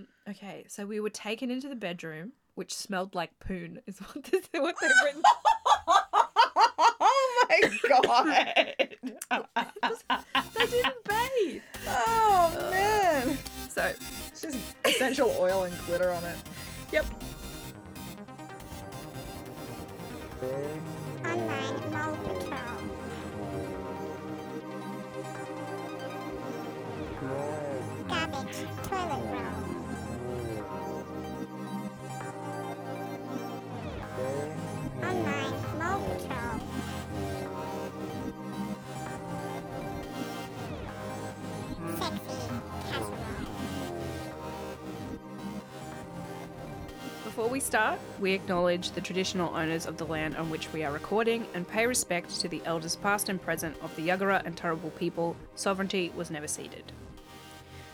Um. Okay. So we were taken into the bedroom, which smelled like poon. Is what this, what they've written. oh my god! they didn't bathe. oh man! So. It's just essential oil and glitter on it. Yep. We start, we acknowledge the traditional owners of the land on which we are recording and pay respect to the elders past and present of the Yuggera and Turrbal people. Sovereignty was never ceded.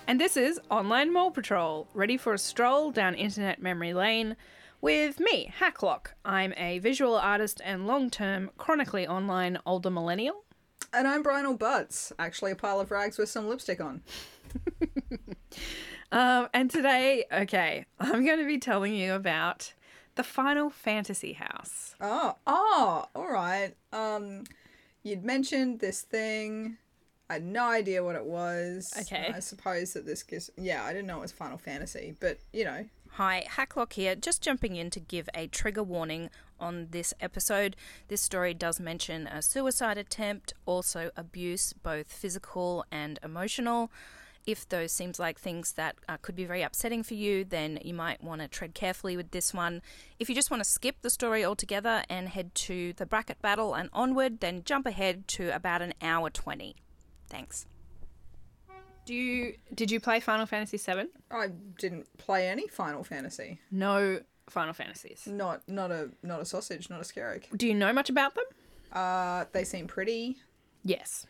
And this is Online Mole Patrol, ready for a stroll down internet memory lane with me, Hacklock. I'm a visual artist and long term, chronically online older millennial. And I'm Brionel Butts, actually a pile of rags with some lipstick on. Um, and today, okay, I'm going to be telling you about the Final Fantasy House. Oh, oh, all right. Um, you'd mentioned this thing. I had no idea what it was. Okay. I suppose that this gives. Yeah, I didn't know it was Final Fantasy, but you know, Hi, Hacklock here. Just jumping in to give a trigger warning on this episode. This story does mention a suicide attempt, also abuse, both physical and emotional. If those seems like things that uh, could be very upsetting for you, then you might want to tread carefully with this one. If you just want to skip the story altogether and head to the bracket battle and onward, then jump ahead to about an hour 20. Thanks. Do you did you play Final Fantasy 7? I didn't play any Final Fantasy. No Final Fantasies. Not not a not a sausage, not a scarab. Do you know much about them? Uh, they seem pretty. Yes.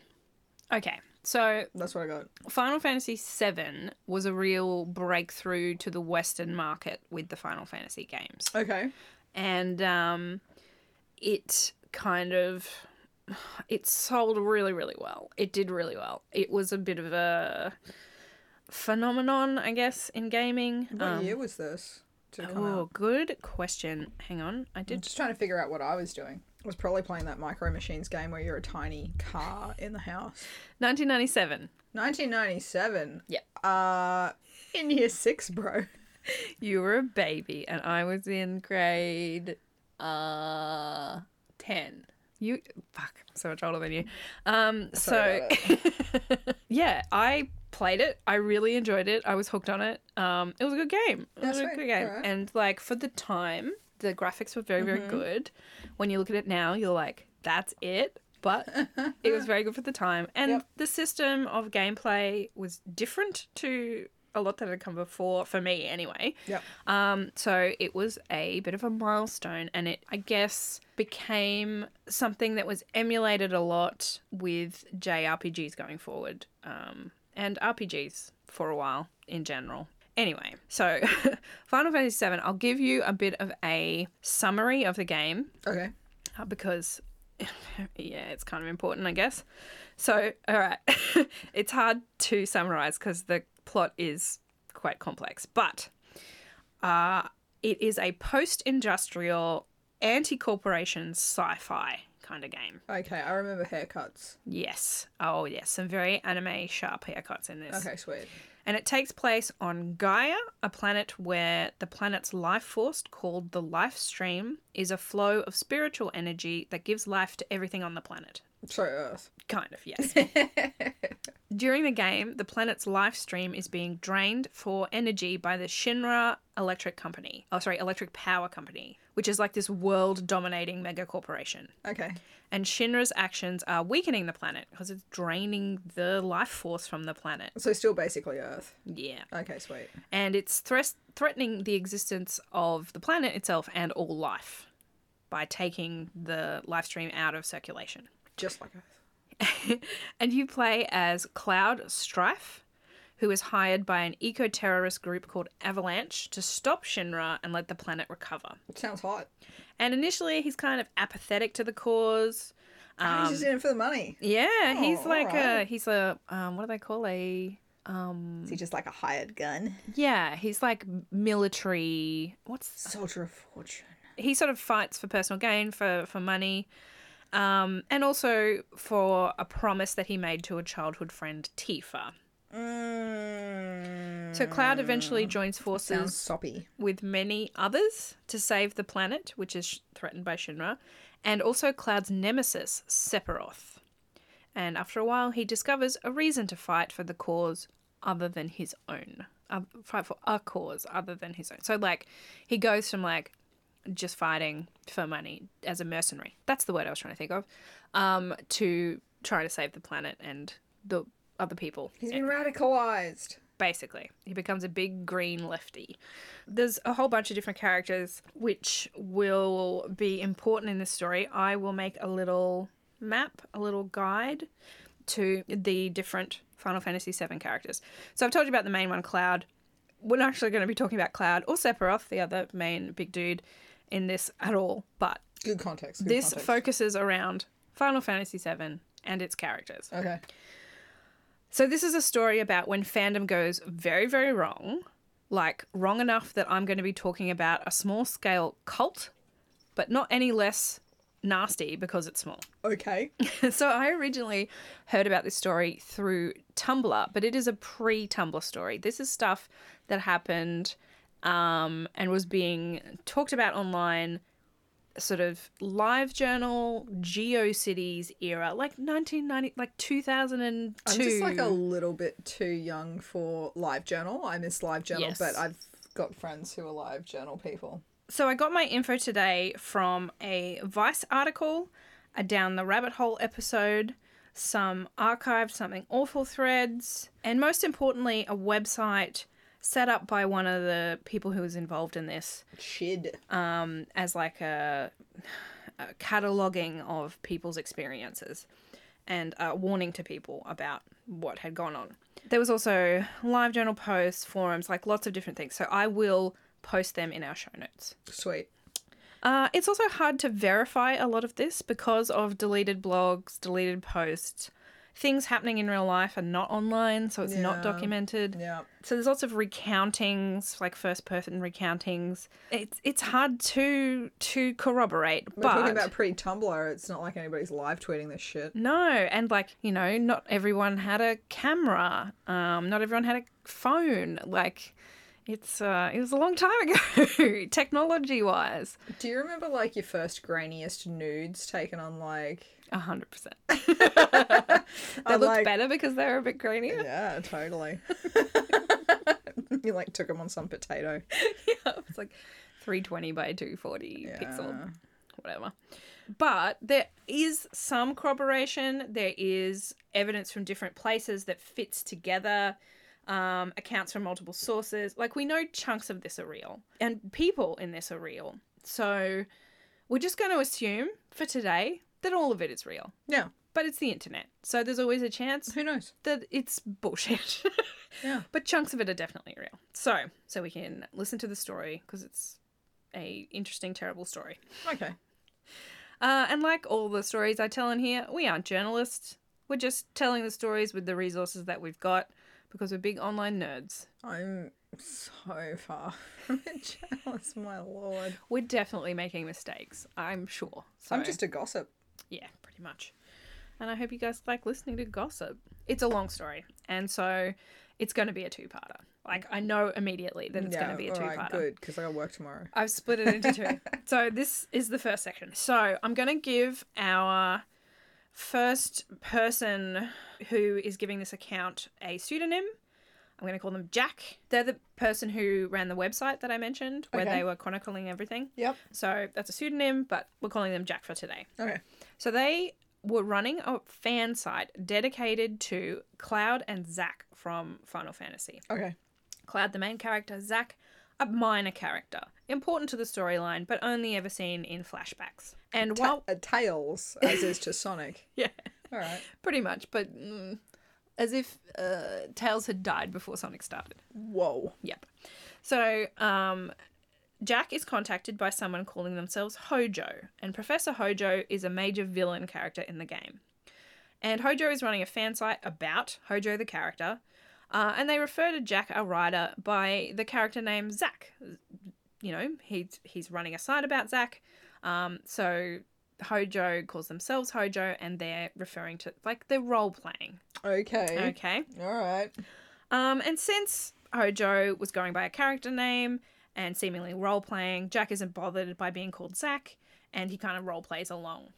Okay. So That's what I got. Final Fantasy VII was a real breakthrough to the Western market with the Final Fantasy games. Okay. and um, it kind of it sold really really well it did really well it was a bit of a phenomenon i guess in gaming What Um, year was this? To come oh out? good question hang on i I'm did just trying to figure out what I was doing. Was probably playing that Micro Machines game where you're a tiny car in the house. 1997 1997. Yeah. Uh, in year six, bro. you were a baby and i was in grade uh 10 you fuck so much older than you um so yeah i played it i really enjoyed it i was hooked on it um it was a good game it was a sweet. good game Alright. and like for the time the graphics were very very good when you look at it now you're like that's it but it was very good for the time and Yep. the system of gameplay was different to a lot that had come before for me anyway Yep. um, so it was a bit of a milestone, and it, I guess, became something that was emulated a lot with JRPGs going forward, um, and RPGs for a while in general. Anyway, so Final Fantasy VII, I'll give you a bit of a summary of the game Okay. uh, because yeah, it's kind of important, I guess. So, all right, it's hard to summarize because the plot is quite complex, but uh, it is a post-industrial, anti-corporation sci-fi kind of game. Okay, I remember haircuts. Yes. Oh, yes. Some very anime sharp haircuts in this. Okay, sweet. And it takes place on Gaia, a planet where the planet's life force, called the life stream, is a flow of spiritual energy that gives life to everything on the planet. So Earth. Kind of, yes. During the game, the planet's life stream is being drained for energy by the Shinra Electric Company. Oh, sorry, Electric Power Company, which is like this world dominating mega corporation. Okay. And Shinra's actions are weakening the planet because it's draining the life force from the planet. So still basically Earth. Yeah. Okay, sweet. and it's thres- threatening the existence of the planet itself and all life by taking the life stream out of circulation. Just like Earth. and you play as Cloud Strife, who is hired by an eco terrorist group called Avalanche to stop Shinra and let the planet recover. Sounds hot. And initially, he's kind of apathetic to the cause. He's just in it for the money. Yeah, he's Oh, like a he's a um, what do they call a Um, Is he just like a hired gun? yeah, he's like military. What's Soldier of fortune. he sort of fights for personal gain, for for money, um, and also for a promise that he made to a childhood friend, Tifa. Mm, So Cloud eventually joins forces with many others to save the planet, which is sh- threatened by Shinra, and also Cloud's nemesis, Sephiroth. And after a while, he discovers a reason to fight for the cause other than his own. Uh, fight for a cause other than his own. So, like, he goes from, like, just fighting for money as a mercenary. That's the word I was trying to think of. Um, to try to save the planet and the other people He's been radicalized. basically. He becomes a big green lefty. There's a whole bunch of different characters which will be important in this story. I will make a little map, a little guide to the different Final Fantasy VII characters. So I've told you about the main one, Cloud. We're not actually going to be talking about Cloud or Sephiroth, the other main big dude, in this at all. But Good context. Good this context. focuses around Final Fantasy VII and its characters. Okay. So this is a story about when fandom goes very, very wrong, like wrong enough that I'm going to be talking about a small scale cult, but not any less nasty because it's small. Okay. so I originally heard about this story through Tumblr, but it is a pre-Tumblr story. This is stuff that happened um, and was being talked about online sort of live journal geocities era like 1990 like 2002 I'm just like a little bit too young for live journal. I miss live journal, Yes. but I've got friends who are live journal people. So I got my info today from a Vice article, a Down the Rabbit Hole episode, some archived something awful threads, and most importantly, a website set up by one of the people who was involved in this Shid. um, as like a, a cataloging of people's experiences and a warning to people about what had gone on. There was also live journal posts, forums, like lots of different things. So I will post them in our show notes. Sweet. Uh, it's also hard to verify a lot of this because of deleted blogs, deleted posts. Things happening in real life are not online, so it's not documented. Yeah. So there's lots of recountings, like first person recountings. It's it's hard to to corroborate, We're but talking about pre Tumblr. It's not like anybody's live tweeting this shit. no, and like you know, not everyone had a camera. Um, not everyone had a phone. Like it's uh, it was a long time ago, technology wise. Do you remember like your first grainiest nudes taken on like? A hundred percent. They looked like- better because they were a bit grainier. Yeah, totally. you like took them on some potato. Yeah, it's like 320 by 240 pixel, whatever. But there is some corroboration. There is evidence from different places that fits together. Um, accounts from multiple sources. Like we know chunks of this are real, and people in this are real. So we're just going to assume for today that all of it is real. Yeah. But it's the internet, so there's always a chance Who knows? that it's bullshit. Yeah. But chunks of it are definitely real. So, so we can listen to the story because it's a interesting, terrible story. Okay. Uh, and like all the stories I tell in here, we aren't journalists. We're just telling the stories with the resources that we've got because we're big online nerds. I'm so far from it, jealous, my lord. We're definitely making mistakes, I'm sure. So, I'm just a gossip. yeah, pretty much. And I hope you guys like listening to gossip. It's a long story, and so it's going to be a two-parter. Like I know immediately that it's going to be a two-parter. alright, good, because I got work tomorrow. I've split it into two. so this is the first section. So I'm going to give our first person who is giving this account a pseudonym. I'm going to call them Jack. They're the person who ran the website that I mentioned where Okay. they were chronicling everything. Yep. So that's a pseudonym, but we're calling them Jack for today. Okay. So they were running a fan site dedicated to Cloud and Zack from Final Fantasy. Okay. Cloud, the main character, Zack, a minor character, important to the storyline, but only ever seen in flashbacks. And Ta- while, uh, Tails, as is to Sonic. yeah, All right. pretty much, but mm, as if uh, Tails had died before Sonic started. Whoa. Yep. So, um, Jack is contacted by someone calling themselves Hojo, and Professor Hojo is a major villain character in the game. And Hojo is running a fan site about Hojo the character, Uh, and they refer to Jack a writer by the character name Zack. You know, he's he's running a site about Zack. Um, so Hojo calls themselves Hojo, and they're referring to like they're role playing. Okay. Okay. All right. Um, and since Hojo was going by a character name and seemingly role playing, Jack isn't bothered by being called Zack, and he kind of role plays along.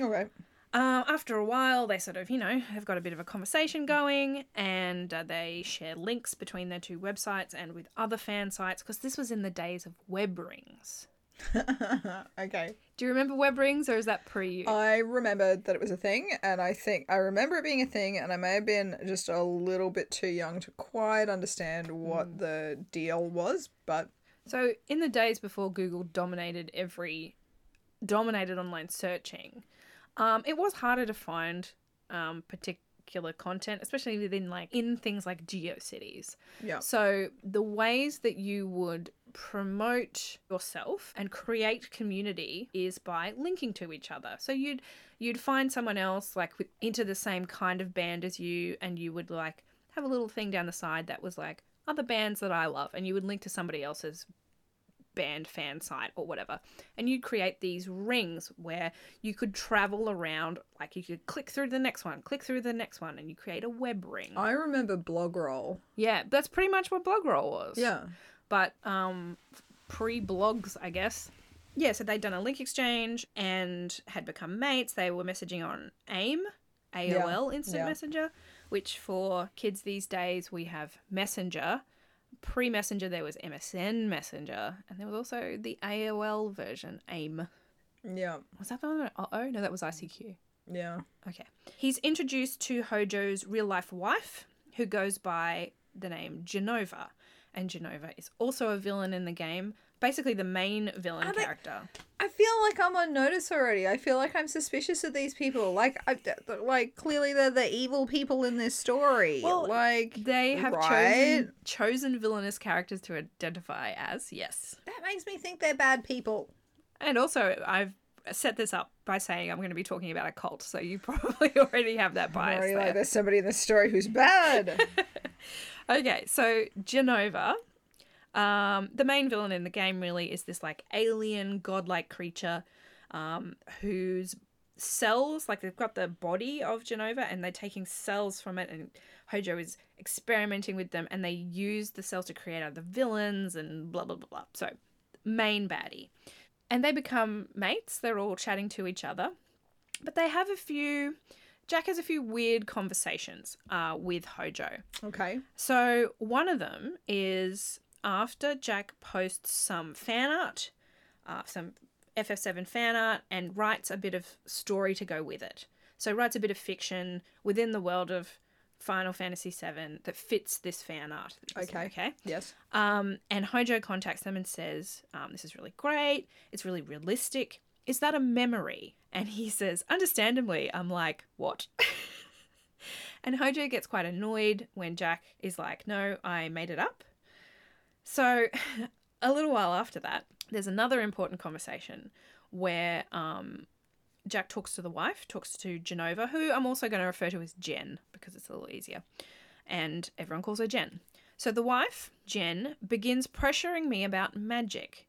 All right. Um, after a while, they sort of, you know, have got a bit of a conversation going, and uh, they share links between their two websites and with other fan sites because this was in the days of web rings. okay. Do you remember web rings, or is that pre you? I remembered that it was a thing, and I think I remember it being a thing, and I may have been just a little bit too young to quite understand what the deal was, but So in the days before Google dominated every dominated online searching, um, it was harder to find um, particular content, especially within like in things like GeoCities. yeah. So the ways that you would promote yourself and create community is by linking to each other. So you'd you'd find someone else like with, into the same kind of band as you and you would like have a little thing down the side that was like other bands that I love and you would link to somebody else's band fan site or whatever. And you'd create these rings where you could travel around like you could click through the next one, click through the next one and you create a web ring. I remember Blogroll. Yeah, that's pretty much what Blogroll was Yeah. but um, pre blogs, I guess. Yeah, so they'd done a link exchange and had become mates. They were messaging on AIM, AOL Instant yeah. Messenger, which for kids these days we have Messenger. Pre Messenger, there was MSN Messenger, and there was also the AOL version, AIM. Yeah. Was that the one? Uh oh, no, that was ICQ. Yeah. Okay. He's introduced to Hojo's real life wife, who goes by the name Jenova. And Jenova is also a villain in the game, basically the main villain they- character. I feel like I'm on notice already. I feel like I'm suspicious of these people. Like, I, like clearly they're the evil people in this story. Well, like They have right? chosen chosen villainous characters to identify as, yes. That makes me think they're bad people. And also, I've set this up by saying I'm going to be talking about a cult, so you probably already have that I'm bias already there. like, there's somebody in the story who's bad. Okay, so Jenova, um, the main villain in the game really is this like alien godlike creature, um, whose cells like they've got the body of Jenova and they're taking cells from it, and Hojo is experimenting with them, and they use the cells to create other villains and blah blah blah blah. So, main baddie, and they become mates. They're all chatting to each other, but they have a few. Jack has a few weird conversations uh, with Hojo. okay. So one of them is after Jack posts some fan art, uh, some FF7 fan art, and writes a bit of story to go with it. So writes a bit of fiction within the world of Final Fantasy VII that fits this fan art. Okay. Okay. Yes. Um, and Hojo contacts them and says, um, This is really great. It's really realistic. Is that a memory? And he says, Understandably, I'm like, What? and Hojo gets quite annoyed when Jack is like, No, I made it up. So a little while after that, there's another important conversation where um, Jack talks to the wife, talks to Jenova, who I'm also going to refer to as Jen because it's a little easier. And everyone calls her Jen. So the wife, Jen, begins pressuring me about magic.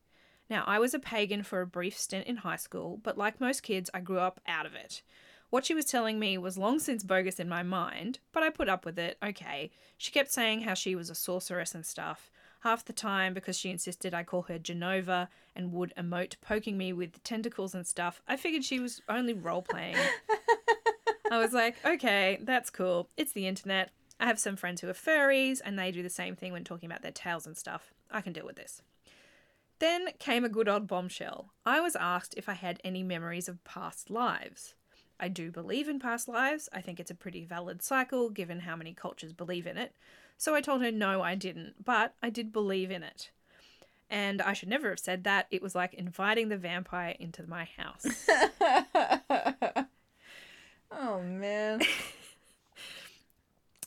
Now, I was a pagan for a brief stint in high school, but like most kids, I grew up out of it. What she was telling me was long since bogus in my mind, but I put up with it, okay. She kept saying how she was a sorceress and stuff, half the time because she insisted I call her Jenova and would emote poking me with tentacles and stuff. I figured she was only role playing. I was like, okay, that's cool. It's the internet. I have some friends who are furries and they do the same thing when talking about their tails and stuff. I can deal with this. Then came a good old bombshell. I was asked if I had any memories of past lives. I do believe in past lives. I think it's a pretty valid cycle given how many cultures believe in it. So I told her no, I didn't, but I did believe in it. And I should never have said that. It was like inviting the vampire into my house. oh man.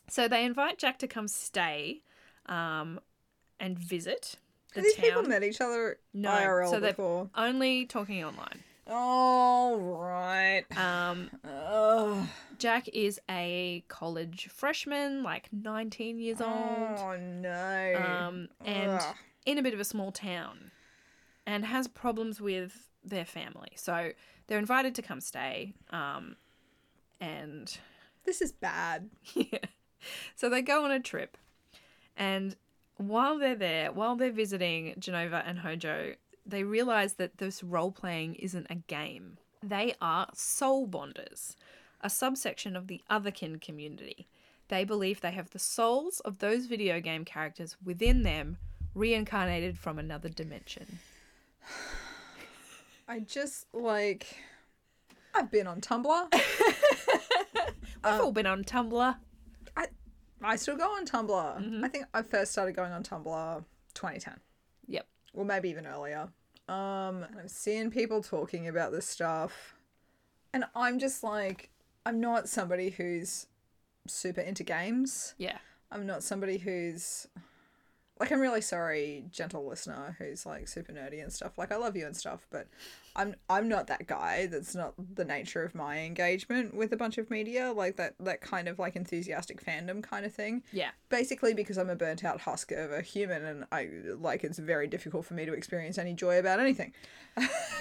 So they invite Jack to come stay um, and visit the Have these town. people met each other No, IRL so they're before? only talking online. All right. Um, Ugh. Jack is a college freshman, like 19 years old, Oh no. um, and Ugh. in a bit of a small town, and has problems with their family. So they're invited to come stay, um, and this is bad. yeah. So they go on a trip, and while they're there, while they're visiting Genova and Hojo, they realize that this role playing isn't a game. They are soul bonders, a subsection of the otherkin community. They believe they have the souls of those video game characters within them, reincarnated from another dimension. I just like. I've been on Tumblr. We've all been on Tumblr. I I still go on Tumblr. Mm-hmm. I think I first started going on Tumblr 2010. Or maybe even earlier. Um, and I'm seeing people talking about this stuff, and I'm just like, I'm not somebody who's super into games. Yeah. I'm not somebody who's like, I'm really sorry, gentle listener, who's like super nerdy and stuff. Like, I love you and stuff, but I'm I'm not that guy. That's not the nature of my engagement with a bunch of media, like that that kind of like enthusiastic fandom kind of thing Yeah. basically because I'm a burnt out husk of a human and I like it's very difficult for me to experience any joy about anything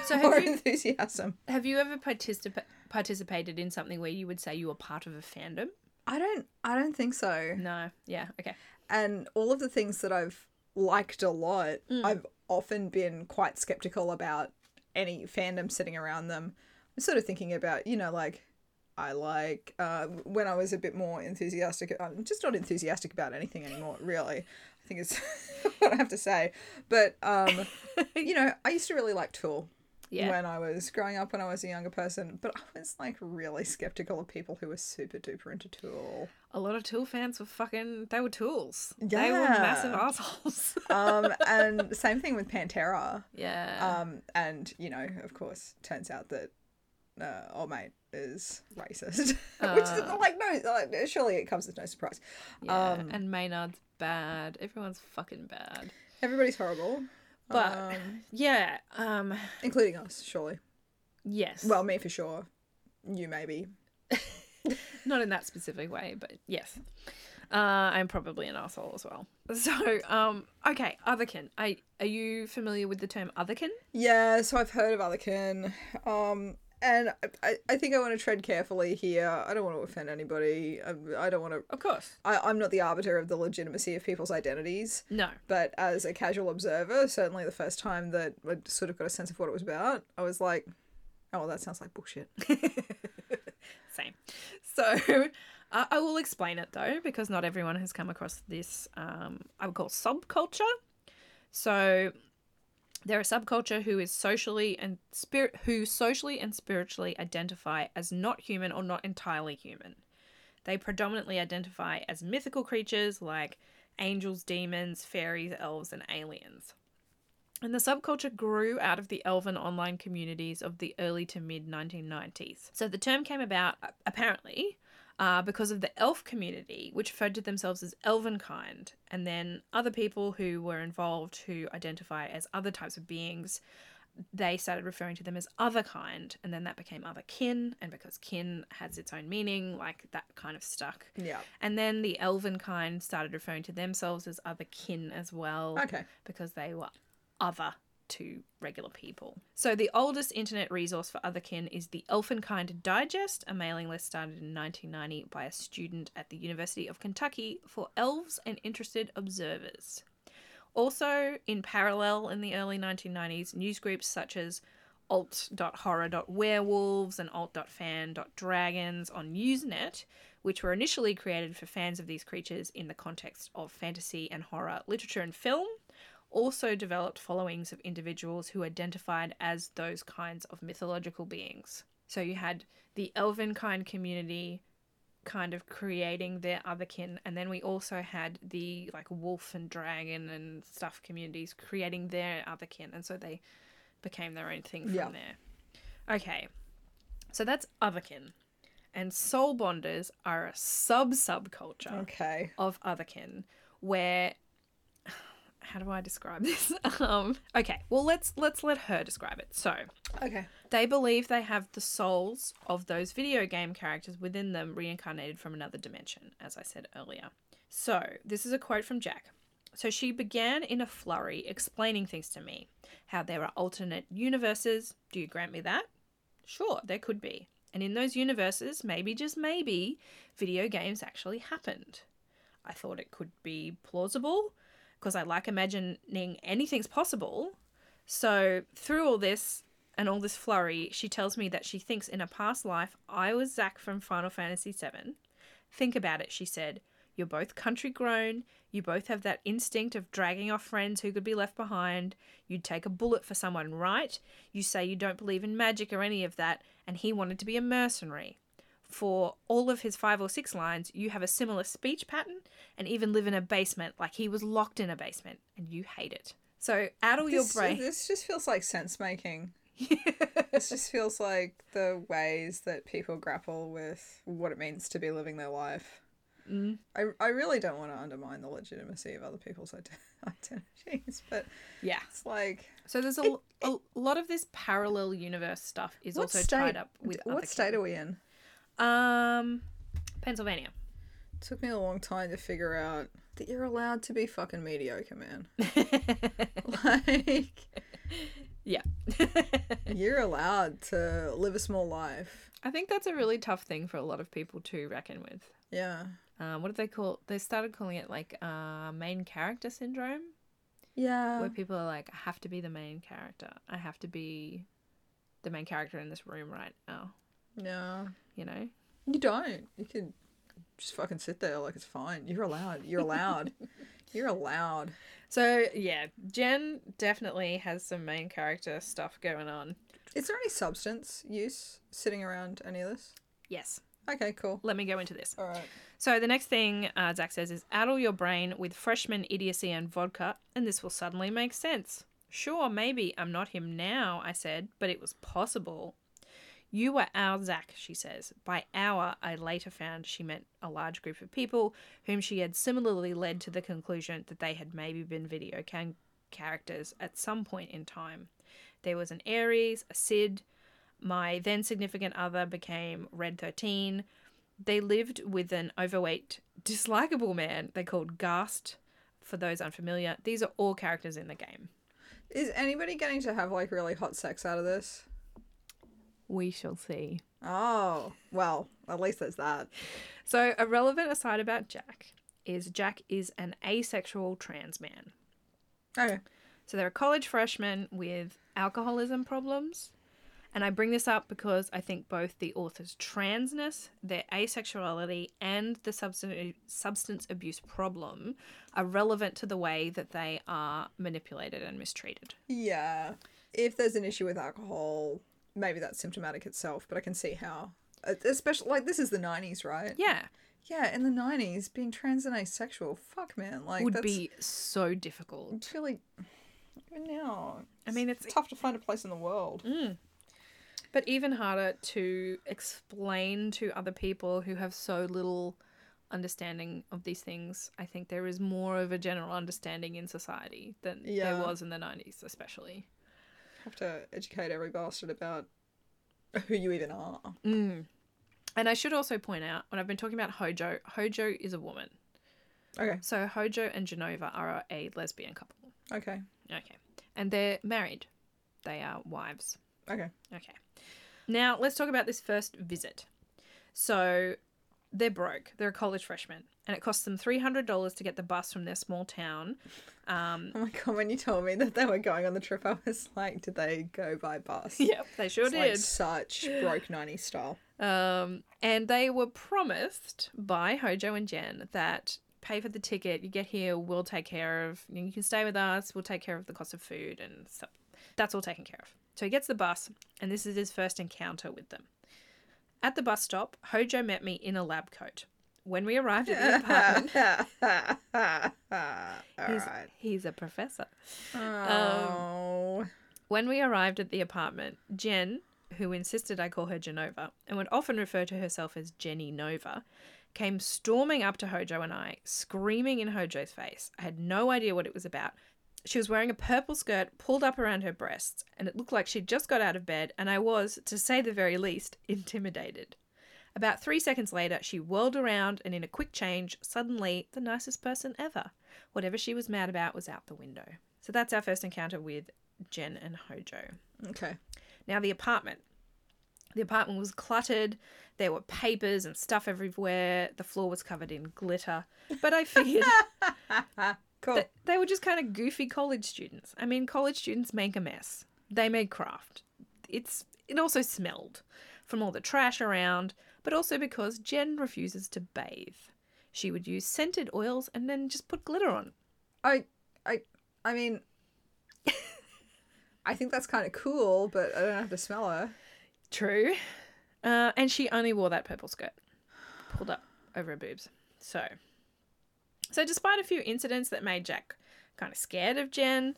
So or you, enthusiasm. have you ever participa- participated in something where you would say you were part of a fandom? I don't I don't think so. No. Yeah. Okay. And all of the things that I've liked a lot, Mm. I've often been quite skeptical about any fandom sitting around them. I'm sort of thinking about, you know, like I like uh, when I was a bit more enthusiastic. I'm just not enthusiastic about anything anymore, really. I think it's what I have to say. But um, you know, I used to really like Tool. Yeah. when I was growing up when I was a younger person, but I was like really skeptical of people who were super duper into Tool. A lot of Tool fans were fucking. They were tools. Yeah. They were massive assholes. Um, and same thing with Pantera. yeah. Um, and you know, of course, turns out that uh, old mate is racist, which is Uh. like no, like, surely it comes as no surprise. yeah. um, and Maynard's bad. Everyone's fucking bad. Everybody's horrible, But um, yeah. Um. including us, surely. Yes. Well, me for sure. You maybe. not in that specific way, but yes. Uh, I'm probably an asshole as well. So, um, okay, otherkin. Are, are you familiar with the term otherkin? Yeah, so I've heard of Otherkin. Um, and I- I, think I want to tread carefully here. I don't want to offend anybody. I, I don't want to. Of course. I, I'm not the arbiter of the legitimacy of people's identities. No. But as a casual observer, certainly the first time that I sort of got a sense of what it was about, I was like, oh, well, that sounds like bullshit. Same. So uh, I will explain it though, because not everyone has come across this. Um, I would call subculture. So they're a subculture who is socially and spirit who socially and spiritually identify as not human or not entirely human. They predominantly identify as mythical creatures like angels, demons, fairies, elves, and aliens. And the subculture grew out of the elven online communities of the early to mid 1990s. So the term came about, apparently, uh, because of the elf community, which referred to themselves as elvenkind, and then other people who were involved who identify as other types of beings. They started referring to them as other kind, and then that became other kin, and because kin has its own meaning, like that kind of stuck. Yeah. And then the elven kind started referring to themselves as other kin as well Okay. because they were other to regular people. So the oldest internet resource for otherkin is the Elfinkind Digest, a mailing list started in 1990 by a student at the University of Kentucky for elves and interested observers. Also, in parallel in the early 1990s, news groups such as alt.horror.werewolves and alt.fan.dragons on Usenet, which were initially created for fans of these creatures in the context of fantasy and horror literature and film, also developed followings of individuals who identified as those kinds of mythological beings. So you had the elven kind community kind of creating their otherkin and then we also had the like wolf and dragon and stuff communities creating their otherkin and so they became their own thing from Yeah. there. Okay. So that's otherkin. And soul bonders are a sub subculture Okay. of otherkin where how do I describe this? Um, okay, well let's let's let her describe it. So Okay. they believe they have the souls of those video game characters within them reincarnated from another dimension, as I said earlier. So this is a quote from Jack. So she began in a flurry explaining things to me. How there are alternate universes. Do you grant me that? Sure, there could be. And in those universes, maybe just maybe, video games actually happened. I thought it could be plausible because I like imagining anything's possible. So, through all this and all this flurry, she tells me that she thinks in a past life I was Zack from Final Fantasy VII. Think about it, she said. You're both country grown. You both have that instinct of dragging off friends who could be left behind. You'd take a bullet for someone, right? You say you don't believe in magic or any of that, and he wanted to be a mercenary. For all of his five or six lines, you have a similar speech pattern and even live in a basement like he was locked in a basement, and you hate it. So, addle your This, brain. this just feels like sense making. this just feels like the ways that people grapple with what it means to be living their life. Mm. I, I really don't want to undermine the legitimacy of other people's ident- identities, but Yeah. it's like So there's a, a lot of this parallel universe stuff is also state? tied up with what state are we in? Um, Pennsylvania. took me a long time to figure out that you're allowed to be fucking mediocre, man. like yeah. you're allowed to live a small life. I think that's a really tough thing for a lot of people to reckon with. Yeah. Um, what did they call? They started calling it like uh, main character syndrome, Yeah. where people are like, "I have to be the main character. I have to be the main character in this room right now." Yeah. You know? You don't. You could just fucking sit there like it's fine. You're allowed. You're allowed. You're allowed. So yeah, Jen definitely has some main character stuff going on. Is there any substance use sitting around any of this? Yes. Okay, cool. Let me go into this. All right. So the next thing uh, Zack says is addle your brain with freshman idiocy and vodka, and this will suddenly make sense. Sure, maybe I'm not him now, I said, but it was possible. You were our Zack, she says. By our, I later found she meant a large group of people whom she had similarly led to the conclusion that they had maybe been video can- characters at some point in time. There was an Aeris, a Cid. My then significant other became Red 13. They lived with an overweight, dislikable man they called Gast. For those unfamiliar, these are all characters in the game. Is anybody getting to have like really hot sex out of this? We shall see. Oh, well, at least there's that. So, a relevant aside about Jack is Jack is an asexual trans man. Okay. So, they're a college freshman with alcoholism problems. And I bring this up because I think both the author's transness, their asexuality, and the substance, substance abuse problem are relevant to the way that they are manipulated and mistreated. Yeah. If there's an issue with alcohol, maybe that's symptomatic itself, but I can see how. uh, Especially, like, this is the 90s, right? Yeah, Yeah, in the 90s, being trans and asexual, fuck, man. Like, would be so difficult. it's really. Even now. I mean, it's tough to find a place in the world. but even harder to explain to other people who have so little understanding of these things. I think there is more of a general understanding in society than Yeah. there was in the 90s, especially. Have to educate every bastard about who you even are. Mm. And I should also point out when I've been talking about Hojo, Hojo is a woman. Okay. So Hojo and Jenova are a lesbian couple. Okay. Okay. And they're married. They are wives. Okay. Okay. Now let's talk about this first visit. So they're broke. They're a college freshman, and it costs them three hundred dollars to get the bus from their small town. Um, Oh my god, when you told me that they were going on the trip, I was like, did they go by bus? yep, they sure It's like did. such broke 90s style. Um, and they were promised by Hojo and Jen that pay for the ticket, you get here, we'll take care of. You can stay with us. We'll take care of the cost of food and stuff. That's all taken care of. So he gets the bus, and this is his first encounter with them. At the bus stop, Hojo met me in a lab coat. When we arrived at the apartment, he's, Alright. he's a professor. Oh. Um, when we arrived at the apartment, Jen, who insisted I call her Jenova and would often refer to herself as Jenny Nova, came storming up to Hojo and I, screaming in Hojo's face. I had no idea what it was about. She was wearing a purple skirt pulled up around her breasts, and it looked like she'd just got out of bed, and I was, to say the very least, intimidated. About three seconds later, she whirled around, and in a quick change, suddenly the nicest person ever. Whatever she was mad about was out the window. So that's our first encounter with Jen and Hojo. Okay. Now, the apartment. The apartment was cluttered. There were papers and stuff everywhere. The floor was covered in glitter. But I figured Cool. that they were just kind of goofy college students. I mean, college students make a mess. They made craft. It's it also smelled from all the trash around, but also because Jen refuses to bathe. She would use scented oils and then just put glitter on. I I I mean I think that's kind of cool, but I don't have to smell her. True. Uh, and she only wore that purple skirt pulled up over her boobs. So, so despite a few incidents that made Jack kind of scared of Jen,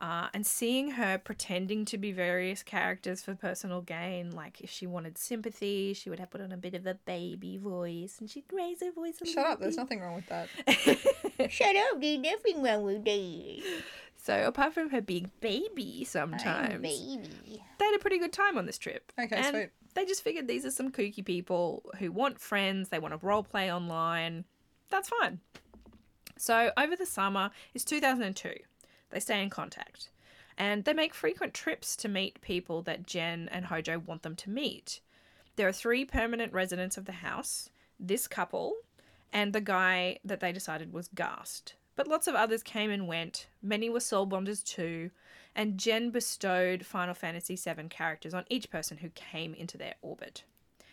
uh, and seeing her pretending to be various characters for personal gain, like if she wanted sympathy, she would have put on a bit of a baby voice, and she'd raise her voice a little bit. Shut little up, there's nothing wrong with that. Shut up, there's nothing wrong with that. So apart from her being baby sometimes, Baby. they had a pretty good time on this trip. Okay, and sweet. They just figured these are some kooky people who want friends, they want to role play online. That's fine. So over the summer it's 2002. They stay in contact and they make frequent trips to meet people that Jen and Hojo want them to meet. There are three permanent residents of the house this couple, and the guy that they decided was Gast. But lots of others came and went. Many were soul bonders too, and Jen bestowed Final Fantasy VII characters on each person who came into their orbit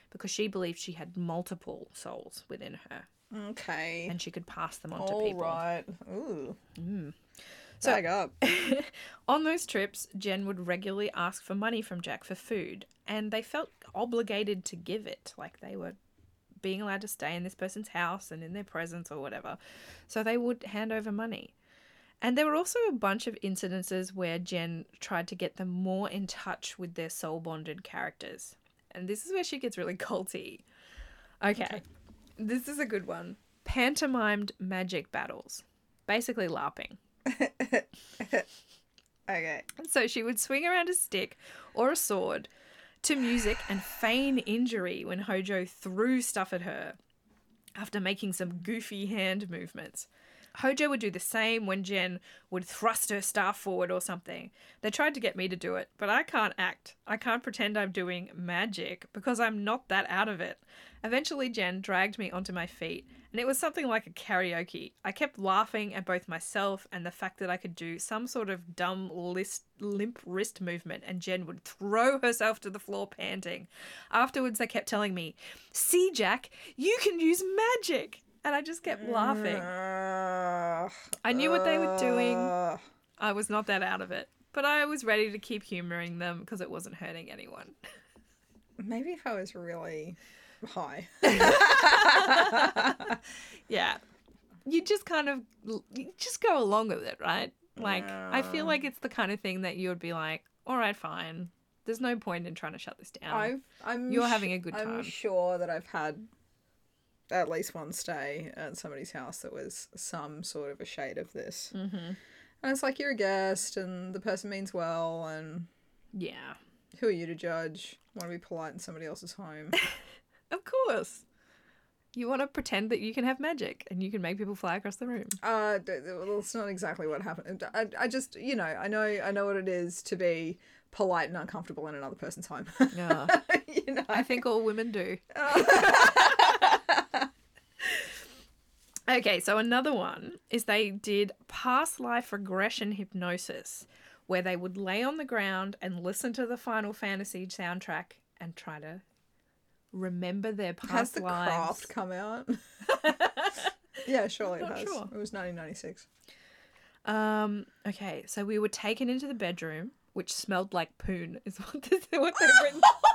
because she believed she had multiple souls within her Okay. and she could pass them on to people. right. Ooh. Mm. So- Bag up. On those trips, Jen would regularly ask for money from Jack for food, and they felt obligated to give it, like they were being allowed to stay in this person's house and in their presence or whatever. So they would hand over money. And there were also a bunch of incidences where Jen tried to get them more in touch with their soul bonded characters. And this is where she gets really culty. Okay. This is a good one. Pantomimed magic battles. Basically LARPing. Okay. So she would swing around a stick or a sword to music and feign injury when Hojo threw stuff at her after making some goofy hand movements. Hojo would do the same when Jen would thrust her staff forward or something. They tried to get me to do it, but I can't act. I can't pretend I'm doing magic because I'm not that out of it. Eventually, Jen dragged me onto my feet, and it was something like a karaoke. I kept laughing at both myself and the fact that I could do some sort of dumb list, limp wrist movement, and Jen would throw herself to the floor panting. Afterwards, they kept telling me, See, Jack, you can use magic! And I just kept laughing. I knew what they were doing. I was not that out of it. But I was ready to keep humoring them because it wasn't hurting anyone. Maybe if I was really high. Yeah. You just kind of you just go along with it, right? Like I feel like it's the kind of thing that you would be like, "All right, fine. There's no point in trying to shut this down." I've, I'm You're having a good time. I'm sure that I've had at least one stay at somebody's house that was some sort of a shade of this. Mm-hmm. And it's like you're a guest, and the person means well, and Yeah. who are you to judge? Want to be polite in somebody else's home? Of course. You want to pretend that you can have magic and you can make people fly across the room. uh, well, it's not exactly what happened. I, I just, you know, I know, I know what it is to be polite and uncomfortable in another person's home. Yeah. you know, I think all women do. okay, so another one is they did past life regression hypnosis, where they would lay on the ground and listen to the Final Fantasy soundtrack and try to remember their past has the lives. craft come out? yeah, surely it has. sure. It was 1996. Um. Okay, so we were taken into the bedroom, which smelled like poon. Is what this, what they've written.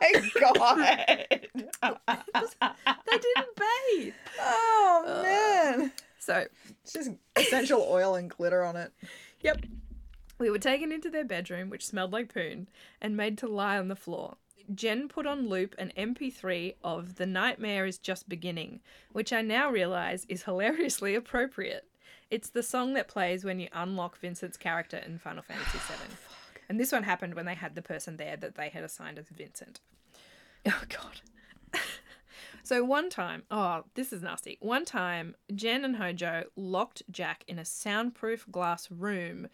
oh my god! they didn't bathe. oh man! So It's just essential oil and glitter on it. Yep. We were taken into their bedroom, which smelled like poon, and made to lie on the floor. Jen put on loop an MP3 of The Nightmare is Just Beginning, which I now realize is hilariously appropriate. It's the song that plays when you unlock Vincent's character in Final Fantasy VII. And this one happened when they had the person there that they had assigned as Vincent. Oh, God. so one time, oh, this is nasty. One time, Jen and Hojo locked Jack in a soundproof glass room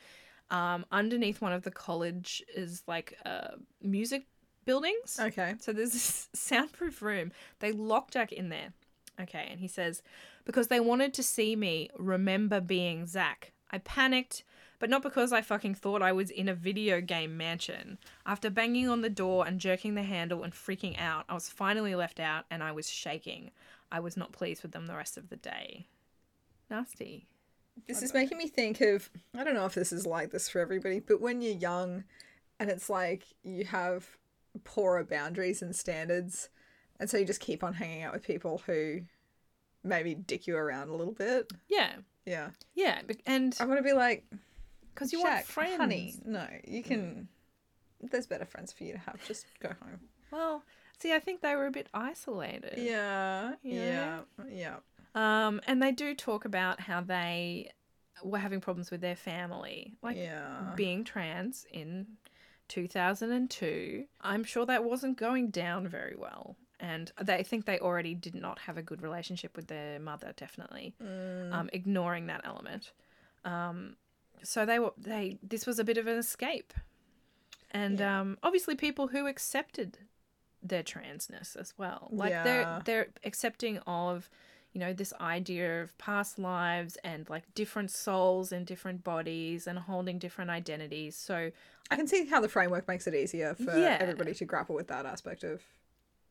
um, underneath one of the college's like uh, music buildings. Okay. So there's this soundproof room. They locked Jack in there. Okay, and he says, because they wanted to see me remember being Zack. I panicked, but not because I fucking thought I was in a video game mansion. After banging on the door and jerking the handle and freaking out, I was finally left out and I was shaking. I was not pleased with them the rest of the day. Nasty. This is making me think of I don't know if this is like this for everybody, but when you're young and it's like you have poorer boundaries and standards, and so you just keep on hanging out with people who maybe dick you around a little bit. Yeah, Yeah. yeah, and I want to be like, because you want Jack, friends, honey, no, you can. There's better friends for you to have. Just go home. Well, see, I think they were a bit isolated. Yeah, Yeah. yeah, yeah. Um, and they do talk about how they were having problems with their family, like Yeah. being trans in 2002. I'm sure that wasn't going down very well. And they think they already did not have a good relationship with their mother, definitely, um, ignoring that element. Um, so they were they. This was a bit of an escape, and Yeah. um, obviously people who accepted their transness as well. Like Yeah. they're they're accepting of, you know, this idea of past lives and like different souls in different bodies and holding different identities. So I can see how the framework makes it easier for Yeah. everybody to grapple with that aspect of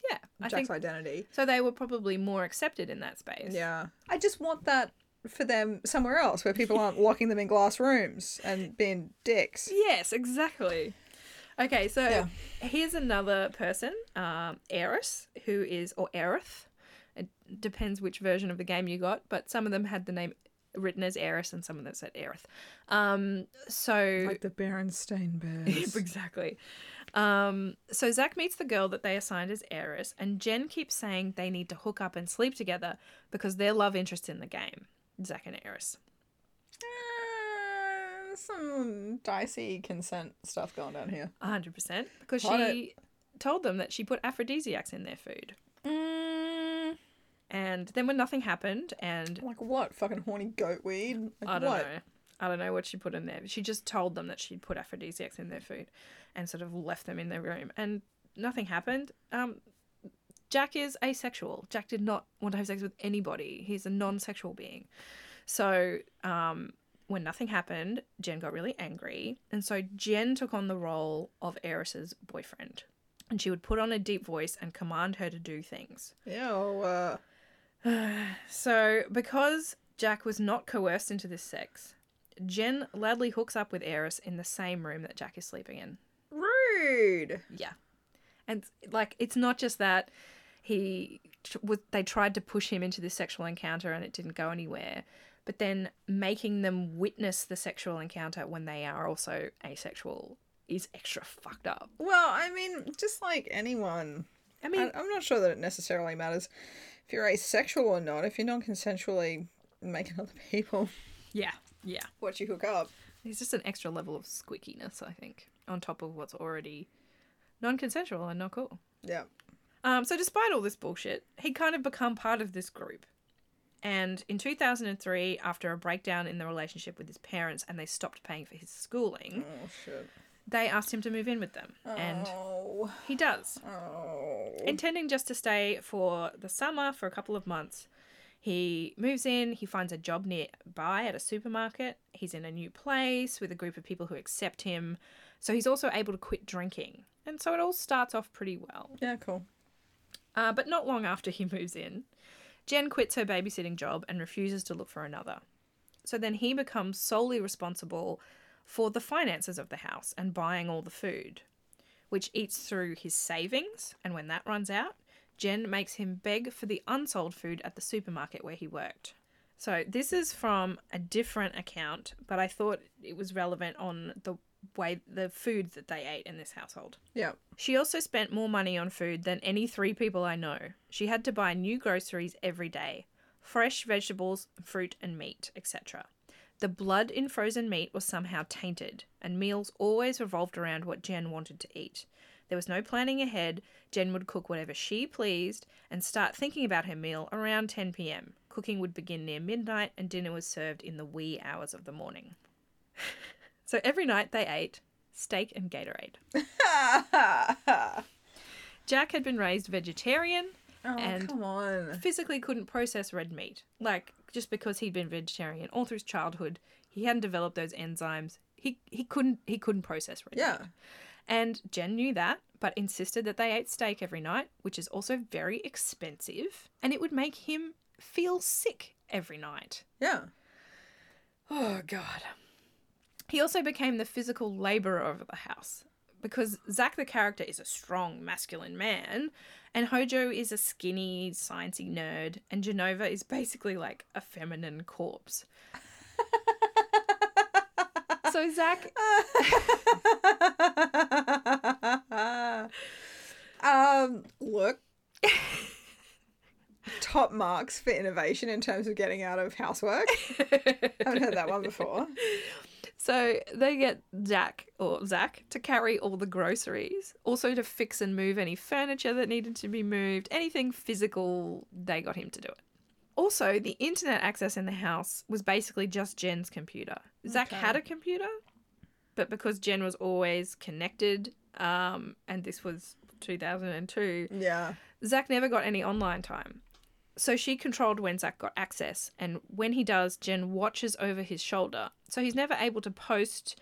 yeah, I Jack's think identity. so. They were probably more accepted in that space. Yeah. I just want that for them somewhere else where people aren't locking them in glass rooms and being dicks. Yes, exactly. Okay, so Yeah. here's another person, um, Aeris, who is, or Aerith. It depends which version of the game you got, but some of them had the name written as Aeris and some of them said Aerith. Um, so. Like the Berenstain Bears. exactly. Um, so Zack meets the girl that they assigned as Aeris, and Jen keeps saying they need to hook up and sleep together because they're love interests in the game. Zack and Aeris. Uh, some dicey consent stuff going down here. A hundred percent. Because Got she told them that she put aphrodisiacs in their food. Mm, And then when nothing happened, and like what? Fucking horny goat weed? Like I don't what? know, I don't know what she put in there. She just told them that she'd put aphrodisiacs in their food, and sort of left them in their room, and nothing happened. Um, Jack is asexual. Jack did not want to have sex with anybody. He's a non-sexual being. So, um, when nothing happened, Jen got really angry, and so Jen took on the role of Aeris's boyfriend, and she would put on a deep voice and command her to do things. Yeah, uh, So, because Jack was not coerced into this sex, Jen loudly hooks up with Aeris in the same room that Jack is sleeping in. rude. Yeah. And like it's not just that he was they tried to push him into this sexual encounter and it didn't go anywhere, but then making them witness the sexual encounter when they are also asexual is extra fucked up. Well, I mean, just like anyone. I mean, I, I'm not sure that it necessarily matters if you're asexual or not. If you're non-consensually making other people yeah. Yeah. watch you hook up. It's just an extra level of squeakiness, I think, on top of what's already non-consensual and not cool. Yeah. Um, so despite all this bullshit, he'd kind of become part of this group. And in 2003, after a breakdown in the relationship with his parents and they stopped paying for his schooling, Oh shit. they asked him to move in with them. And Oh. he does. Oh. Intending just to stay for the summer for a couple of months, he moves in, he finds a job nearby at a supermarket. He's in a new place with a group of people who accept him. So he's also able to quit drinking. And so it all starts off pretty well. Yeah, cool. Uh, but not long after he moves in, Jen quits her babysitting job and refuses to look for another. So then he becomes solely responsible for the finances of the house and buying all the food, which eats through his savings. And when that runs out, Jen makes him beg for the unsold food at the supermarket where he worked. So this is from a different account, but I thought it was relevant on the way the food that they ate in this household. Yeah. She also spent more money on food than any three people I know. She had to buy new groceries every day fresh vegetables, fruit, and meat, etc. The blood in frozen meat was somehow tainted, and meals always revolved around what Jen wanted to eat. There was no planning ahead. Jen would cook whatever she pleased and start thinking about her meal around 10 pm. Cooking would begin near midnight, and dinner was served in the wee hours of the morning. so every night they ate steak and Gatorade. Oh, Jack had been raised vegetarian Oh, And- come on. physically couldn't process red meat. Like just because he'd been vegetarian all through his childhood, he hadn't developed those enzymes. He he couldn't he couldn't process red Yeah. meat. And Jen knew that, but insisted that they ate steak every night, which is also very expensive, and it would make him feel sick every night. Yeah. Oh god. He also became the physical laborer of the house because Zack the character is a strong masculine man and Hojo is a skinny sciencey nerd and Jenova is basically like a feminine corpse. so Zack um, look. Top marks for innovation in terms of getting out of housework. I haven't heard that one before. So they get Zack or Zack to carry all the groceries, also to fix and move any furniture that needed to be moved, anything physical, they got him to do it. Also, the internet access in the house was basically just Jen's computer. Zack had a computer, but because Jen was always connected, um, and this was 2002, Yeah. Zack never got any online time. So she controlled when Zack got access, and when he does, Jen watches over his shoulder. So he's never able to post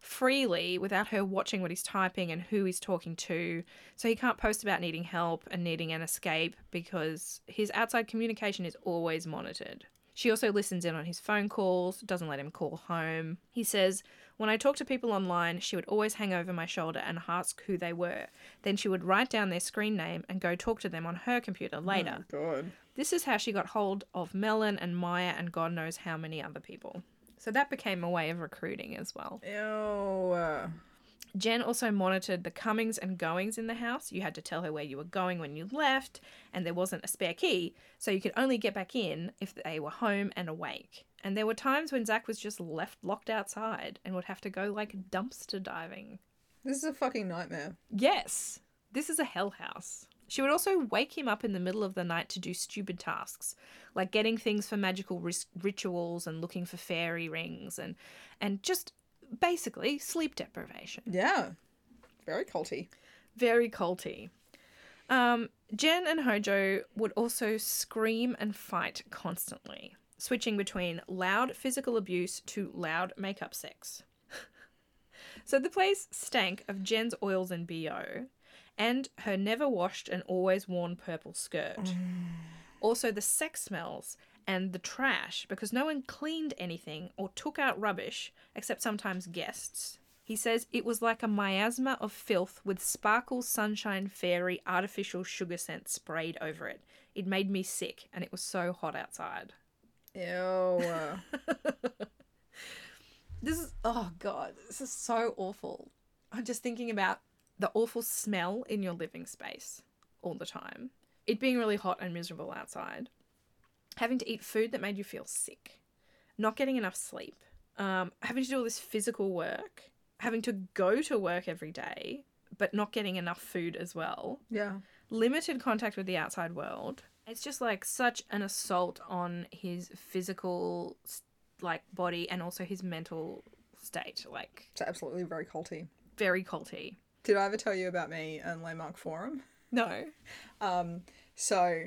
freely without her watching what he's typing and who he's talking to. So he can't post about needing help and needing an escape because his outside communication is always monitored. She also listens in on his phone calls, doesn't let him call home. He says, When I talk to people online, she would always hang over my shoulder and ask who they were. Then she would write down their screen name and go talk to them on her computer later. Oh, Good. This is how she got hold of Melon and Maya and God knows how many other people. So that became a way of recruiting as well. Ew. Jen also monitored the comings and goings in the house. You had to tell her where you were going when you left, and there wasn't a spare key, so you could only get back in if they were home and awake. And there were times when Zack was just left locked outside and would have to go like dumpster diving. This is a fucking nightmare. Yes, this is a hell house. She would also wake him up in the middle of the night to do stupid tasks, like getting things for magical ris- rituals and looking for fairy rings and and just basically sleep deprivation. Yeah. Very culty. Very culty. Um, Jen and Hojo would also scream and fight constantly, switching between loud physical abuse to loud makeup sex. so the place stank of Jen's oils and BO and her never washed and always worn purple skirt. Also, the sex smells and the trash because no one cleaned anything or took out rubbish except sometimes guests. He says it was like a miasma of filth with sparkle, sunshine, fairy, artificial sugar scent sprayed over it. It made me sick and it was so hot outside. Ew. This is, oh God, this is so awful. I'm just thinking about the awful smell in your living space all the time. It being really hot and miserable outside. Having to eat food that made you feel sick. Not getting enough sleep. Um, having to do all this physical work. Having to go to work every day, but not getting enough food as well yeah. limited contact with the outside world. It's just like such an assault on his physical like body and also his mental state. Like It's absolutely very culty. very culty. Did I ever tell you about me and Landmark Forum? No. Um, so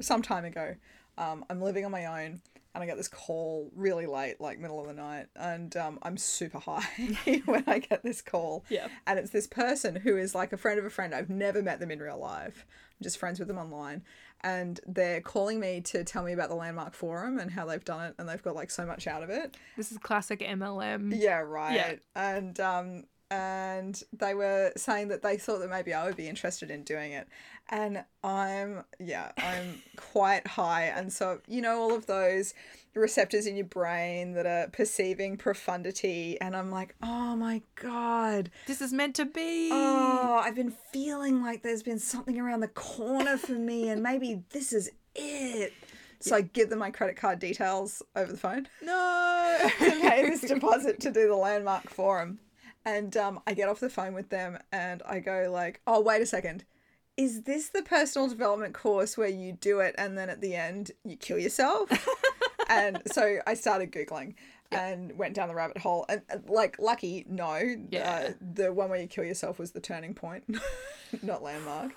some time ago, um, I'm living on my own and I get this call really late, like middle of the night, and um, I'm super high when I get this call. Yeah. And it's this person who is like a friend of a friend. I've never met them in real life. I'm just friends with them online. And they're calling me to tell me about the Landmark Forum and how they've done it and they've got like so much out of it. This is classic MLM. Yeah, right. Yeah. And um and they were saying that they thought that maybe I would be interested in doing it. And I'm yeah, I'm quite high and so you know all of those receptors in your brain that are perceiving profundity and I'm like, "Oh my god. This is meant to be. Oh, I've been feeling like there's been something around the corner for me and maybe this is it." So I give them my credit card details over the phone No. to pay this deposit to do the landmark forum. And um, I get off the phone with them and I go like, oh, wait a second. Is this the personal development course where you do it and then at the end you kill yourself? and so I started Googling and went down the rabbit hole. And uh, like, lucky, no. Yeah. Uh, the one where you kill yourself was the turning point, not landmark.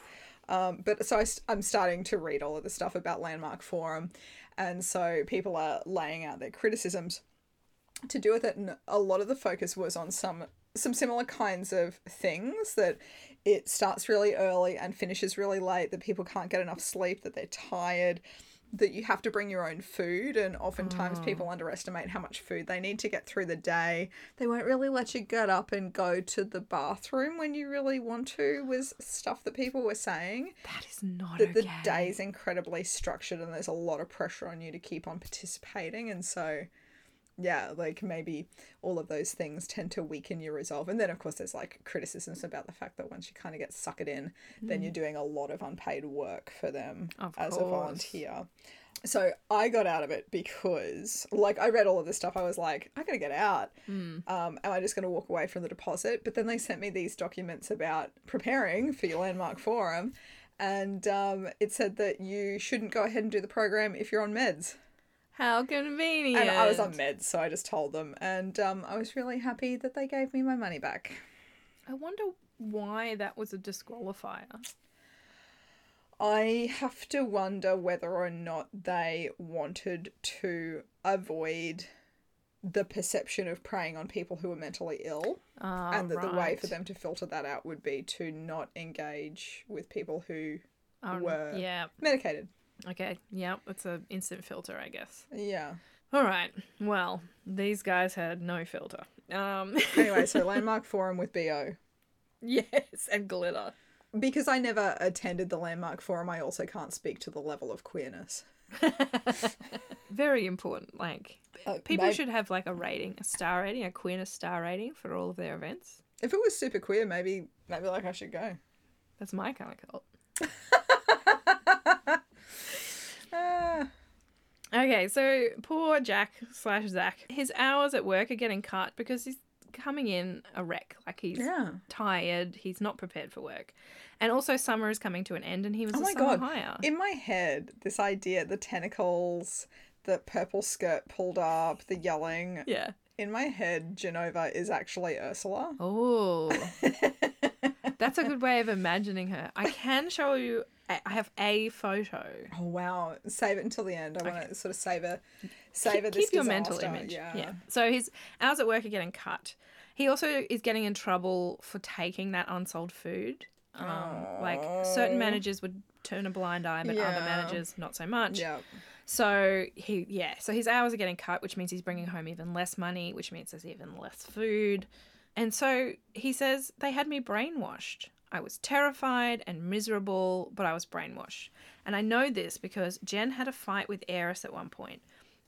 Um, but so I, I'm starting to read all of the stuff about Landmark Forum. And so people are laying out their criticisms to do with it and a lot of the focus was on some some similar kinds of things that it starts really early and finishes really late that people can't get enough sleep that they're tired that you have to bring your own food and oftentimes mm. people underestimate how much food they need to get through the day. They won't really let you get up and go to the bathroom when you really want to was stuff that people were saying. That is not that okay. the day is incredibly structured and there's a lot of pressure on you to keep on participating and so yeah like maybe all of those things tend to weaken your resolve and then of course there's like criticisms about the fact that once you kind of get suckered in then you're doing a lot of unpaid work for them Of as a volunteer so I got out of it because, like, I read all of this stuff. I was like, I gotta get out. Um, am I just gonna walk away from the deposit? But then they sent me these documents about preparing for your landmark forum, and um, it said that you shouldn't go ahead and do the program if you're on meds. How convenient. And I was on meds, so I just told them, and um, I was really happy that they gave me my money back. I wonder why that was a disqualifier. I have to wonder whether or not they wanted to avoid the perception of preying on people who are mentally ill, Ah, and that the way for them to filter that out would be to not engage with people who Um, were Yeah. medicated. Okay. Yeah. It's an instant filter, I guess. Yeah. All right. Well, these guys had no filter. Um. Anyway, so Landmark Forum with BO. yes, and glitter. Because I never attended the Landmark Forum, I also can't speak to the level of queerness. Very important. Like Uh, people may- should have like a rating, a star rating, a queerness star rating for all of their events. If it was super queer, maybe maybe like I should go. That's my kind of cult. Ah. Okay, so poor Jack slash Zack. His hours at work are getting cut because he's coming in a wreck. Like he's Yeah. tired. He's not prepared for work, and also summer is coming to an end, and he was Oh my god. hire. In my head, this idea, the tentacles, the purple skirt pulled up, the yelling. yeah. In my head, Jenova is actually Ursula. Oh, that's a good way of imagining her. I can show you. I have a photo. Oh wow. Save it until the end. I want to sort of savor savor keep, this keep your mental image. Yeah. So his hours at work are getting cut. He also is getting in trouble for taking that unsold food. Um, like certain managers would turn a blind eye, but other managers not so much. Yeah. So he, yeah, so his hours are getting cut, which means he's bringing home even less money, which means there's even less food. And so he says, they had me brainwashed. I was terrified and miserable, but I was brainwashed. And I know this because Jen had a fight with Aeris at one point.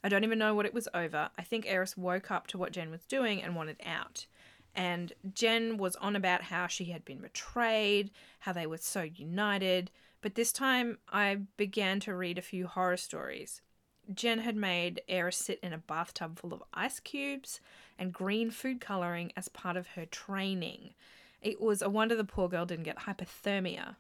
I don't even know what it was over. I think Aeris woke up to what Jen was doing and wanted out. And Jen was on about how she had been betrayed, how they were so united. But this time I began to read a few horror stories. Jen had made Aeris sit in a bathtub full of ice cubes and green food colouring as part of her training. It was a wonder the poor girl didn't get hypothermia,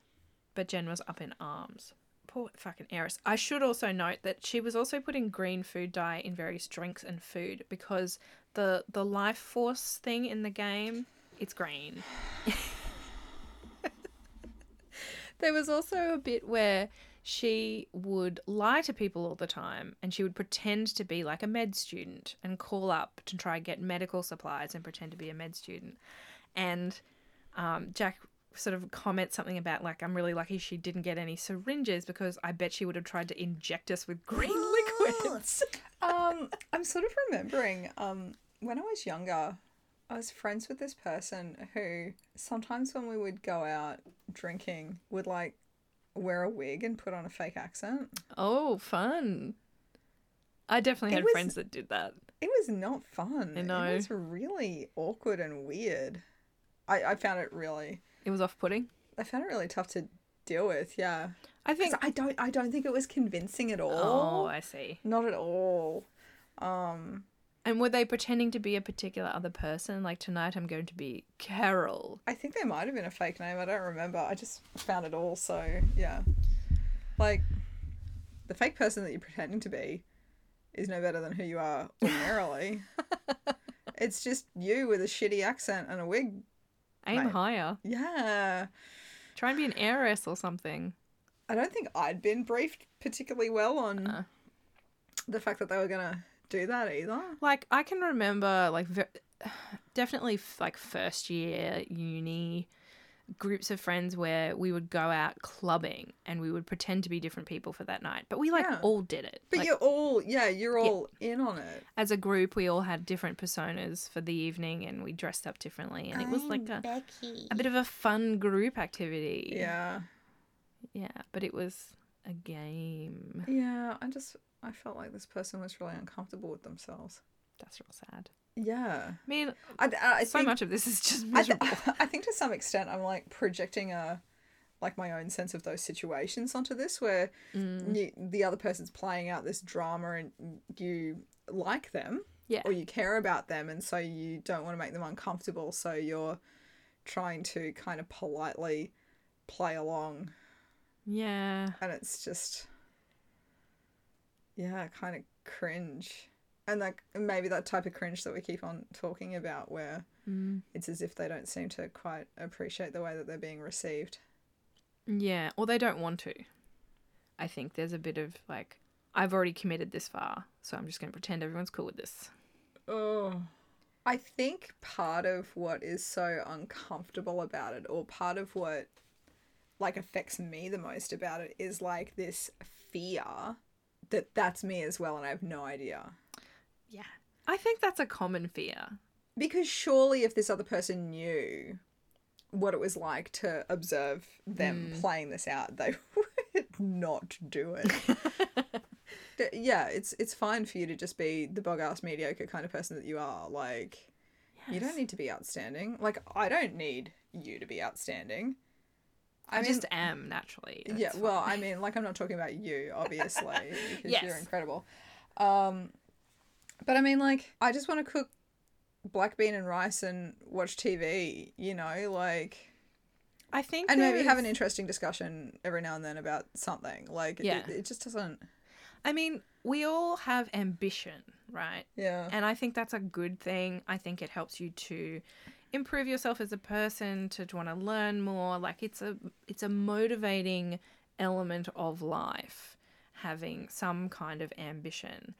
but Jen was up in arms. Poor fucking Aeris. I should also note that she was also putting green food dye in various drinks and food because the the life force thing in the game, it's green. there was also a bit where she would lie to people all the time and she would pretend to be like a med student and call up to try and get medical supplies and pretend to be a med student. And um, Jack sort of comments something about like I'm really lucky she didn't get any syringes because I bet she would have tried to inject us with green liquids. Um, I'm sort of remembering um, when I was younger, I was friends with this person who sometimes when we would go out drinking would like wear a wig and put on a fake accent. oh, fun. I definitely It had was- friends that did that. It was not fun. I know. It was really awkward and weird. I, I found it really It was off putting. I found it really tough to deal with, yeah. I think I don't I don't think it was convincing at all. Oh. I see. Not at all. Um And were they pretending to be a particular other person? Like tonight, I'm going to be Carol. I think they might have been a fake name. I don't remember. I just found it all so yeah. Like the fake person that you're pretending to be is no better than who you are ordinarily. it's just you with a shitty accent and a wig. Aim Right. higher. Yeah. Try and be an heiress or something. I don't think I'd been briefed particularly well on Uh. the fact that they were gonna do that either. Like I can remember, like ve- definitely f- like first year uni groups of friends where we would go out clubbing and we would pretend to be different people for that night. But we like Yeah. all did it. But Like, you're all yeah, you're all in on it. as a group, we all had different personas for the evening and we dressed up differently, and it was like a, Becky. a bit of a fun group activity. Yeah. yeah, but it was a game. Yeah, I just I felt like this person was really uncomfortable with themselves. That's real sad. Yeah. I mean, I, I so think, much of this is just I, th- miserable. I think to some extent I'm like projecting a like my own sense of those situations onto this where Mm. you, the other person's playing out this drama and you like them yeah, or you care about them and so you don't want to make them uncomfortable so you're trying to kind of politely play along yeah. and it's just yeah kind of cringe and like maybe that type of cringe that we keep on talking about where Mm. it's as if they don't seem to quite appreciate the way that they're being received Yeah, or they don't want to. I think there's a bit of like, I've already committed this far, so I'm just going to pretend everyone's cool with this. oh i think part of what is so uncomfortable about it or part of what like affects me the most about it is like this fear that that's me as well and i have no idea Yeah. I think that's a common fear. Because surely, if this other person knew what it was like to observe them playing this out, they would not do it. Yeah, it's it's fine for you to just be the bog ass mediocre kind of person that you are. Like, you don't need to be outstanding. Like, I don't need you to be outstanding. I, mean, just am naturally. yeah, That's well, fine. I mean, like, I'm not talking about you, obviously, because you're incredible. Um, but I mean, like, I just want to cook black bean and rice and watch TV, you know, like, I think and maybe have an interesting discussion every now and then about something. Like, Yeah. it, it just doesn't, I mean, we all have ambition, right? yeah. And I think that's a good thing. I think it helps you to improve yourself as a person, to, want to learn more. Like it's a it's a motivating element of life having some kind of ambition.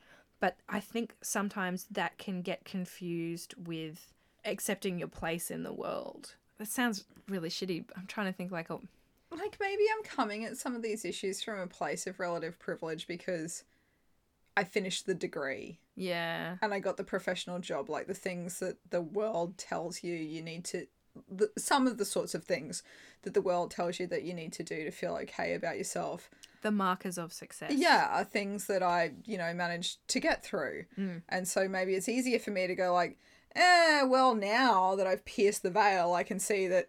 But I think sometimes that can get confused with accepting your place in the world. That sounds really shitty. I'm trying to think like oh like maybe I'm coming at some of these issues from a place of relative privilege because I finished the degree yeah. and I got the professional job, like the things that the world tells you you need to, the, some of the sorts of things that the world tells you that you need to do to feel okay about yourself. The markers of success. Yeah, are things that I, you know, managed to get through. Mm. And so maybe it's easier for me to go like, eh, well, now that I've pierced the veil, I can see that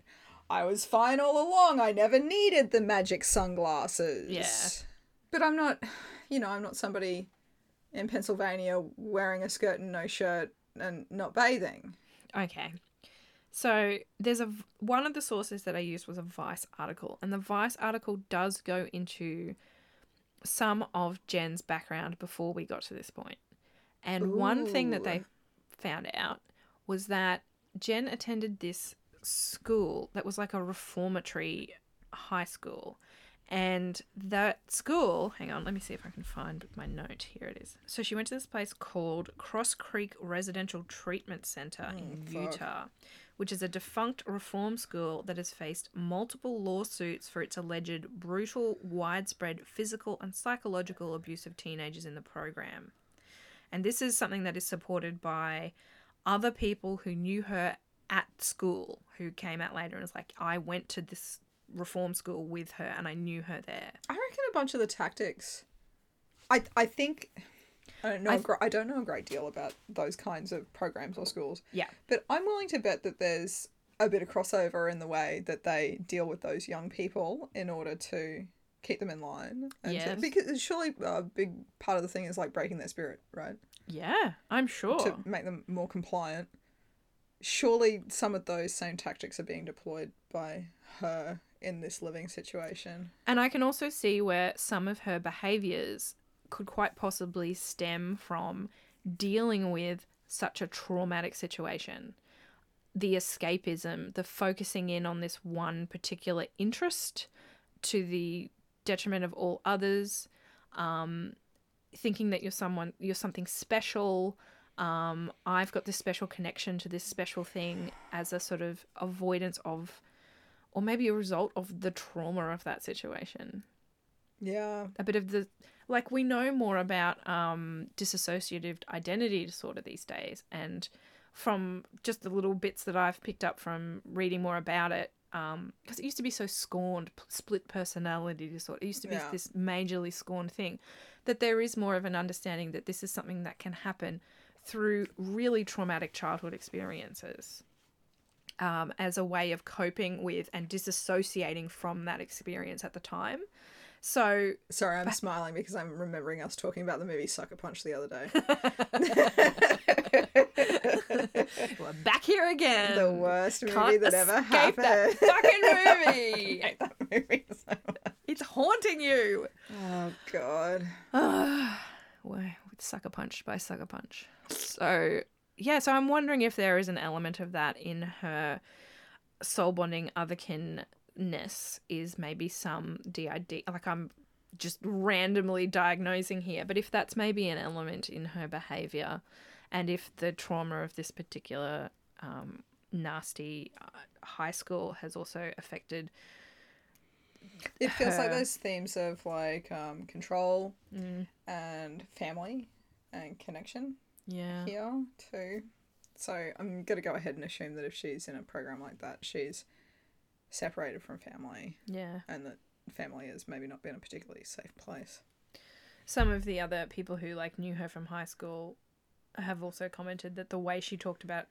I was fine all along. I never needed the magic sunglasses. Yeah. But I'm not, you know, I'm not somebody in Pennsylvania wearing a skirt and no shirt and not bathing. Okay. So there's a one of the sources that I used was a Vice article, and the Vice article does go into some of Jen's background before we got to this point. And one thing that they found out was that Jen attended this school that was like a reformatory high school. And that school, hang on, let me see if I can find my note. Here it is. So she went to this place called Cross Creek Residential Treatment Center oh, in fuck. Utah, which is a defunct reform school that has faced multiple lawsuits for its alleged brutal, widespread physical and psychological abuse of teenagers in the program. And this is something that is supported by other people who knew her at school who came out later and was like, I went to this reform school with her and I knew her there. I reckon a bunch of the tactics. I I think I don't know. I I th- I don't know a great deal about those kinds of programs or schools. Yeah. But I'm willing to bet that there's a bit of crossover in the way that they deal with those young people in order to keep them in line. And to- because surely a big part of the thing is like breaking their spirit, right? Yeah, I'm sure. To make them more compliant. Surely some of those same tactics are being deployed by her in this living situation. And I can also see where some of her behaviors could quite possibly stem from dealing with such a traumatic situation. The escapism, the focusing in on this one particular interest to the detriment of all others, um, thinking that you're someone, you're something special. Um, I've got this special connection to this special thing as a sort of avoidance of or maybe a result of the trauma of that situation. Yeah. A bit of the like we know more about um, dissociative identity disorder these days, and from just the little bits that I've picked up from reading more about it, because it used to be so scorned, split personality disorder. It used to be Yeah. this majorly scorned thing. That there is more of an understanding that this is something that can happen through really traumatic childhood experiences um, as a way of coping with and disassociating from that experience at the time. So, Sorry, I'm smiling because I'm remembering us talking about the movie Sucker Punch the other day. we're back here again. the worst movie Can't that ever escape that happened. fucking movie. hate that movie so much. it's haunting you. Oh god. Well, Sucker Punch by Sucker Punch. So, yeah, so I'm wondering if there is an element of that in her soul bonding otherkinness is maybe some DID. Like I'm just randomly diagnosing here, but if that's maybe an element in her behavior, and if the trauma of this particular um, nasty uh, high school has also affected It feels like those themes of like um, control Mm. and family and connection yeah here too. So I'm gonna go ahead and assume that if she's in a program like that, she's separated from family. Yeah. And that family has maybe not been a particularly safe place. some of the other people who like knew her from high school have also commented that the way she talked about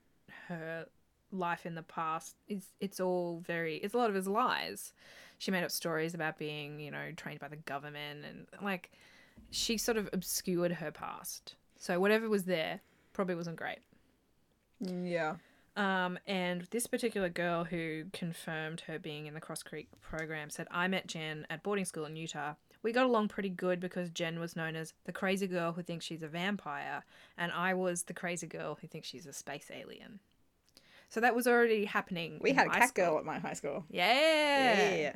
her life in the past is it's all very it's a lot of his lies. She made up stories about being you know trained by the government and like she sort of obscured her past. So whatever was there probably wasn't great. Mm, yeah. Um, and this particular girl who confirmed her being in the Cross Creek program said, I met Jen at boarding school in Utah. We got along pretty good because Jen was known as the crazy girl who thinks she's a vampire, and I was the crazy girl who thinks she's a space alien. So that was already happening. We had a cat school. girl at my high school. Yeah. Yeah.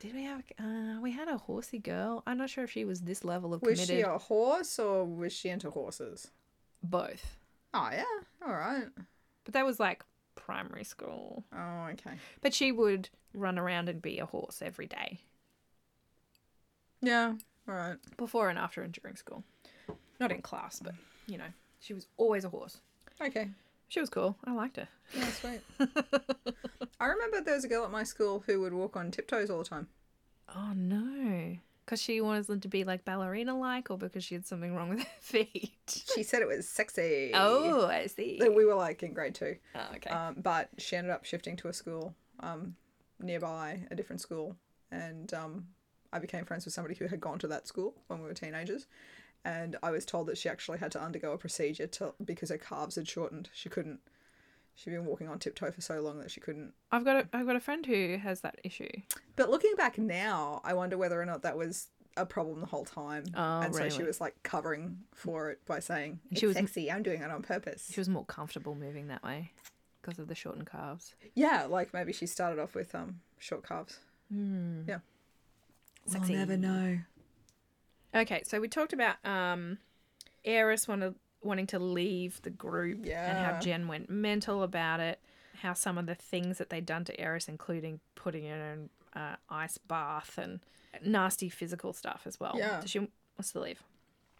Did we have? Uh, we had a horsey girl. I'm not sure if she was this level of Was she a horse or was she into horses? Both, Oh yeah. All right. But that was like primary school. Oh okay. But she would run around and be a horse every day. Yeah. All right. before and after and during school. Not in class, but you know, she was always a horse. Okay. She was cool. I liked her. Yeah, sweet. I remember there was a girl at my school who would walk on tiptoes all the time. Oh no. Because she wanted them to be like ballerina like, or because she had something wrong with her feet. She said it was sexy. Oh, I see. We were like in grade two. Oh, okay. Um, but she ended up shifting to a school um, nearby, a different school, and um, I became friends with somebody who had gone to that school when we were teenagers. And I was told that she actually had to undergo a procedure to because her calves had shortened. She couldn't. She'd been walking on tiptoe for so long that she couldn't. I've got a I've got a friend who has that issue. But looking back now, I wonder whether or not that was a problem the whole time. Oh, and so she was like covering for it by saying, "It's She was- sexy. I'm doing it on purpose." She was more comfortable moving that way because of the shortened calves. yeah, like maybe she started off with um short calves. Hmm. Yeah. Sexy. You never know. Okay, so we talked about um, Aeris wanted wanting to leave the group and how Jen went mental about it. How some of the things that they'd done to Aeris, including putting her in an uh, ice bath and nasty physical stuff as well. Yeah. So she wants to leave.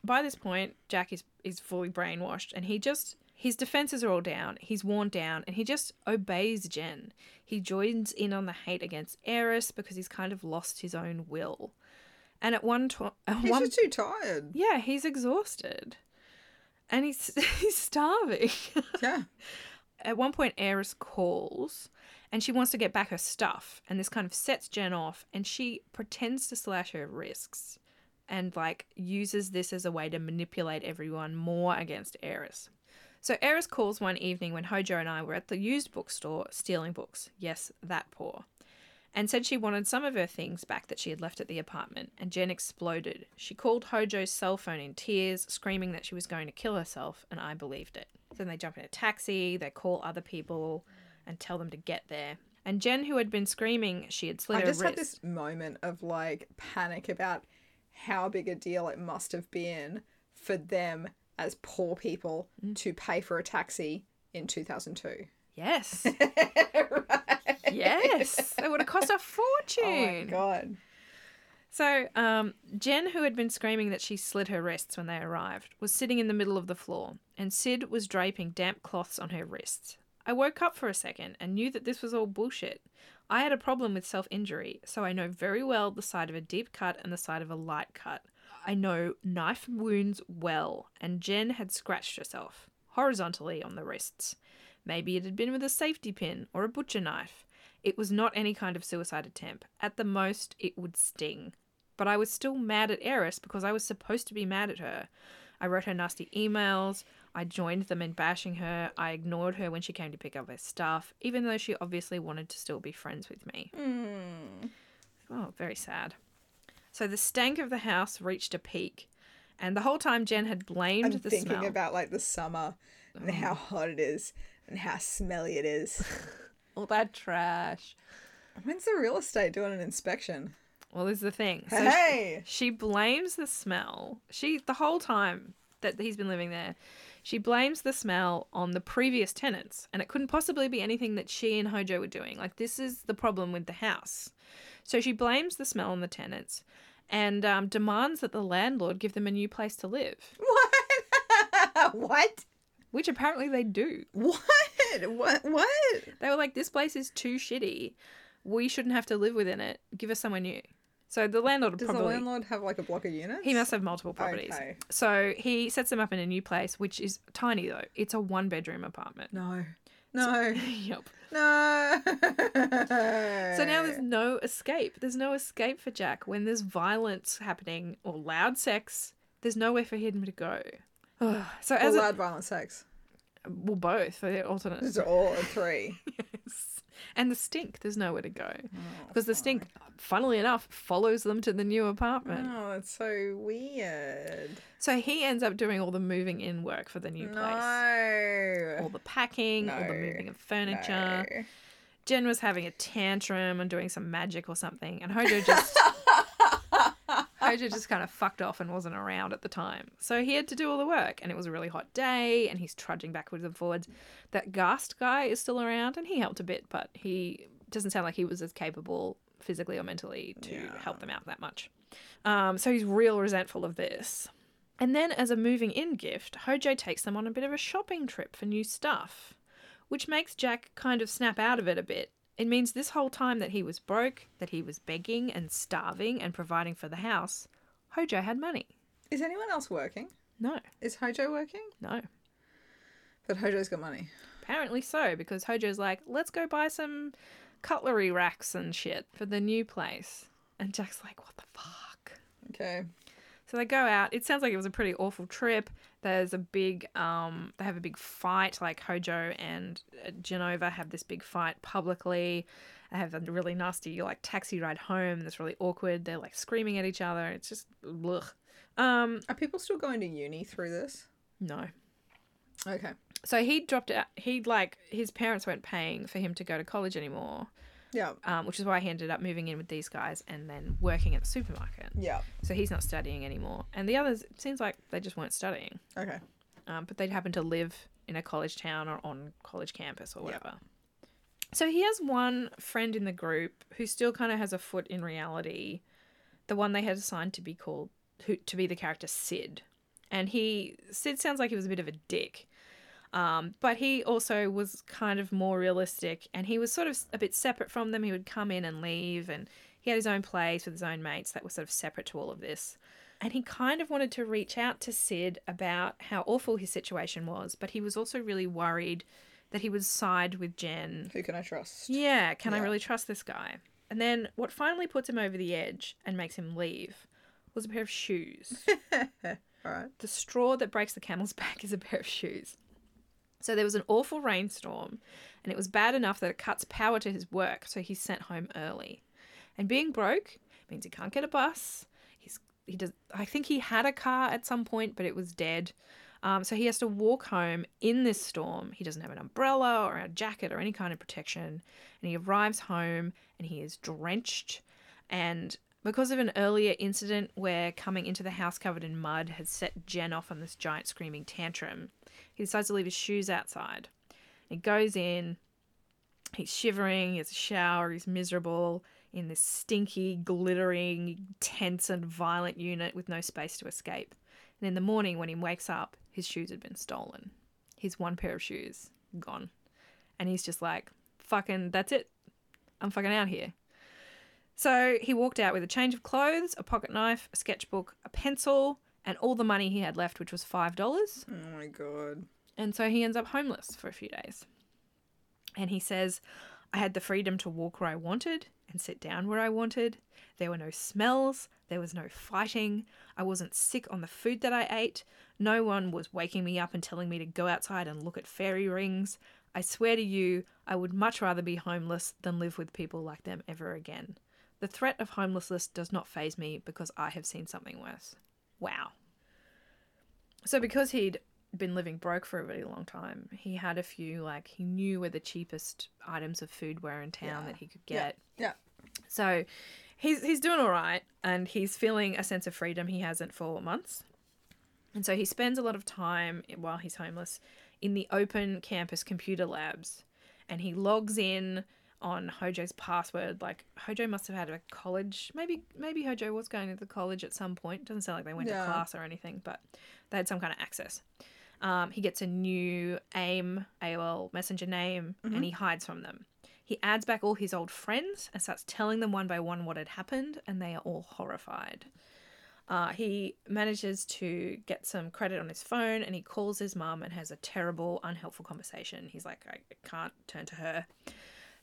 By this point, Jack is is fully brainwashed, and he just his defenses are all down. He's worn down, and he just obeys Jen. He joins in on the hate against Aeris because he's kind of lost his own will. And at one, to- He's one just too tired. yeah, he's exhausted. And he's he's starving. Yeah. at one point, Aeris calls and she wants to get back her stuff. And this kind of sets Jen off and she pretends to slash her wrists and like uses this as a way to manipulate everyone more against Aeris. So Aeris calls one evening when Hojo and I were at the used bookstore stealing books. Yes, that poor. And said she wanted some of her things back that she had left at the apartment, and Jen exploded. She called Hojo's cell phone in tears, screaming that she was going to kill herself, and I believed it. Then they jump in a taxi, they call other people and tell them to get there. And Jen, who had been screaming she had slit I just had this moment of like panic about how big a deal it must have been for them as poor people Mm. to pay for a taxi in 2002. Yes. right. Yes. It would have cost a fortune. Oh my god. So, um, Jen, who had been screaming that she slid her wrists when they arrived, was sitting in the middle of the floor, and Cid was draping damp cloths on her wrists. I woke up for a second and knew that this was all bullshit. I had a problem with self injury, so I know very well the side of a deep cut and the side of a light cut. I know knife wounds well, and Jen had scratched herself, horizontally on the wrists. Maybe it had been with a safety pin or a butcher knife. It was not any kind of suicide attempt. At the most, it would sting. But I was still mad at Aeris because I was supposed to be mad at her. I wrote her nasty emails. I joined them in bashing her. I ignored her when she came to pick up her stuff, even though she obviously wanted to still be friends with me. Hmm. Oh, very sad. So the stank of the house reached a peak, and the whole time Jen had blamed I'm the thinking smell. about like the summer and how mm. hot it is and how smelly it is. all that trash. When's the real estate doing an inspection? Well, this is the thing. So hey, She blames the smell. She the whole time that he's been living there, she blames the smell on the previous tenants, and it couldn't possibly be anything that she and Hojo were doing. Like this is the problem with the house. So she blames the smell on the tenants, and um, demands that the landlord give them a new place to live, what? what? Which apparently they do. What? What? What? They were like, "This place is too shitty. We shouldn't have to live within it. Give us somewhere new." So the landlord Does probably the landlord have like a block of units? He must have multiple properties. Okay. So he sets them up in a new place, which is tiny though. It's a one bedroom apartment. No. No. yep. No. So now there's no escape. There's no escape for Jack when there's violence happening or loud sex. There's nowhere for him to go. so Or as a, loud violent sex. well, both they're alternate, are all three. and the stink. There's nowhere to go Oh, because the stink, funnily enough, follows them to the new apartment. Oh, that's so weird. So he ends up doing all the moving in work for the new place. No. All the packing, all the moving of furniture. No. Jen was having a tantrum and doing some magic or something, and Hojo just Hojo just kind of fucked off and wasn't around at the time. So he had to do all the work, and it was a really hot day, and he's trudging backwards and forwards. That Gast guy is still around, and he helped a bit, but he doesn't sound like he was as capable physically or mentally to Yeah. help them out that much. Um, so he's real resentful of this. And then, as a moving in gift, Hojo takes them on a bit of a shopping trip for new stuff, which makes Jack kind of snap out of it a bit. It means this whole time that he was broke, that he was begging and starving and providing for the house, Hojo had money. Is anyone else working? No, Is Hojo working? no. But Hojo's got money. Apparently so, because Hojo's like, let's go buy some cutlery racks and shit for the new place. And Jack's like, what the fuck? Okay. So they go out. It sounds like it was a pretty awful trip. There's a big, um, they have a big fight. Like Hojo and uh, Jenova have this big fight publicly. They have a really nasty like taxi ride home. That's really awkward. They're like screaming at each other. It's just, ugh. Um, Are people still going to uni through this? no. Okay. So he dropped out. He like his parents weren't paying for him to go to college anymore. Yeah. um, which is why he ended up moving in with these guys and then working at the supermarket. Yeah. So he's not studying anymore. And the others, it seems like they just weren't studying, Okay. um, but they'd happen to live in a college town or on college campus or whatever. So he has one friend in the group who still kind of has a foot in reality, the one they had assigned to be called who, to be the character Cid, and he Cid sounds like he was a bit of a dick. Um, but he also was kind of more realistic and he was sort of a bit separate from them. He would come in and leave and he had his own place with his own mates that were sort of separate to all of this. And he kind of wanted to reach out to Cid about how awful his situation was, but he was also really worried that he would side with Jen. Who can I trust? Yeah, can I really trust this guy? And then what finally puts him over the edge and makes him leave was a pair of shoes. All right. the straw that breaks the camel's back is a pair of shoes. So there was an awful rainstorm, and it was bad enough that it cuts power to his work, so he's sent home early. And being broke means he can't get a bus. He's he does. I think he had a car at some point, but it was dead. Um, so he has to walk home in this storm. He doesn't have an umbrella or a jacket or any kind of protection, and he arrives home and he is drenched. And because of an earlier incident where coming into the house covered in mud had set Jen off on this giant screaming tantrum, he decides to leave his shoes outside. He goes in, he's shivering, he has a shower, he's miserable in this stinky, glittering, tense, and violent unit with no space to escape. And in the morning, when he wakes up, his shoes had been stolen. His one pair of shoes gone. And he's just like, fucking, that's it. I'm fucking out here. So he walked out with a change of clothes, a pocket knife, a sketchbook, a pencil, and all the money he had left, which was $5. Oh my god. And so he ends up homeless for a few days. And he says, I had the freedom to walk where I wanted and sit down where I wanted. There were no smells. There was no fighting. I wasn't sick on the food that I ate. No one was waking me up and telling me to go outside and look at fairy rings. I swear to you, I would much rather be homeless than live with people like them ever again. The threat of homelessness does not phase me because I have seen something worse. Wow. So, because he'd been living broke for a really long time, he had a few, like, he knew where the cheapest items of food were in town Yeah. that he could get. Yeah. get. Yeah. So, he's, he's doing all right and he's feeling a sense of freedom he hasn't for months. And so, he spends a lot of time while he's homeless in the open campus computer labs and he logs in on Hojo's password. Like Hojo must have had a college. Maybe maybe Hojo was going to the college at some point. Doesn't sound like they went Yeah. to class or anything, but they had some kind of access. Um, he gets a new AIM AOL Messenger name and he hides from them. He adds back all his old friends and starts telling them one by one what had happened, and they are all horrified. Uh, he manages to get some credit on his phone and he calls his mum and has a terrible, unhelpful conversation. He's like, I can't turn to her.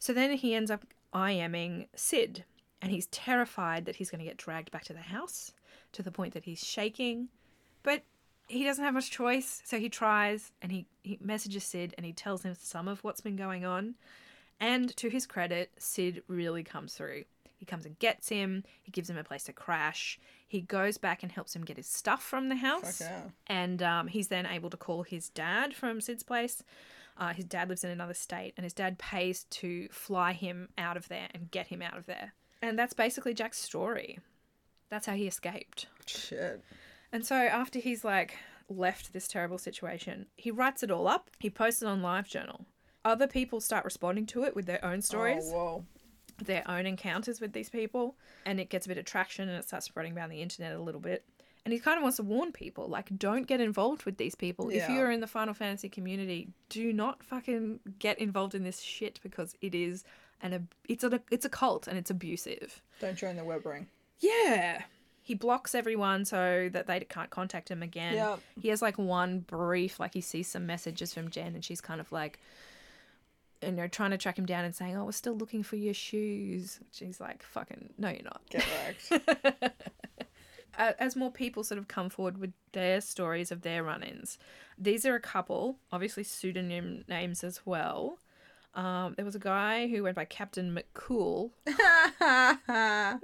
So then he ends up IMing Cid and he's terrified that he's going to get dragged back to the house to the point that he's shaking. But he doesn't have much choice, so he tries and he, he messages Cid and he tells him some of what's been going on. And to his credit, Cid really comes through. He comes and gets him, he gives him a place to crash, he goes back and helps him get his stuff from the house. Yeah. And um, he's then able to call his dad from Cid's place. Uh, his dad lives in another state, and his dad pays to fly him out of there and get him out of there. And that's basically Jack's story. That's how he escaped. Shit. And so after he's like left this terrible situation, he writes it all up. He posts it on LiveJournal. Other people start responding to it with their own stories, Oh, whoa. their own encounters with these people, and it gets a bit of traction and it starts spreading around the internet a little bit. And he kind of wants to warn people, like, don't get involved with these people. If you're in the Final Fantasy community, do not fucking get involved in this shit because it is an it's a it's a cult and it's abusive. Don't join the web ring. Yeah. He blocks everyone so that they can't contact him again. Yeah. He has like one brief, like he sees some messages from Jen and she's kind of like, you know, trying to track him down and saying, Oh, we're still looking for your shoes. She's like, fucking, no, you're not. Get wrecked. As more people sort of come forward with their stories of their run ins, these are a couple, obviously pseudonym names as well. Um, there was a guy who went by Captain McCool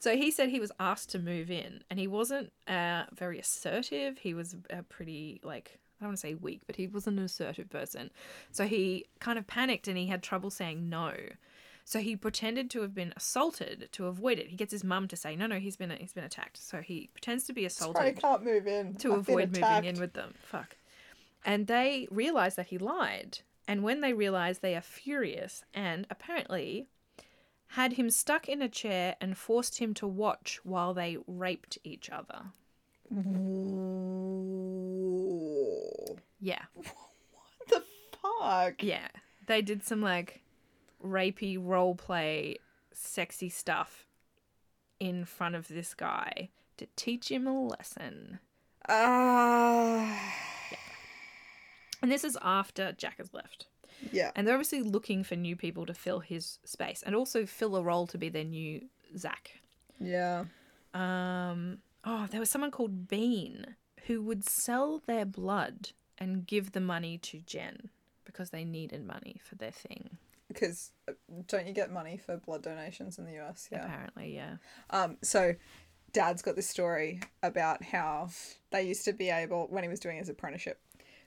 So he said he was asked to move in, and he wasn't uh, very assertive. He was a pretty like I don't want to say weak, but he wasn't an assertive person. So he kind of panicked and he had trouble saying no. So he pretended to have been assaulted to avoid it. He gets his mum to say no, no, he's been he's been attacked. So he pretends to be assaulted Sorry, I can't move in. to I've avoid moving in with them. Fuck. And they realize that he lied. And when they realize, they are furious and apparently had him stuck in a chair and forced him to watch while they raped each other. Yeah. What the fuck? Yeah. They did some like rapey role play sexy stuff in front of this guy to teach him a lesson. Ah. And this is after Jack has left. Yeah. And they're obviously looking for new people to fill his space and also fill a role to be their new Zack. Yeah. Um, oh, there was someone called Bean who would sell their blood and give the money to Jen because they needed money for their thing. Because uh, don't you get money for blood donations in the US? Yeah. Apparently, yeah. Um, so dad's got this story about how they used to be able, when he was doing his apprenticeship,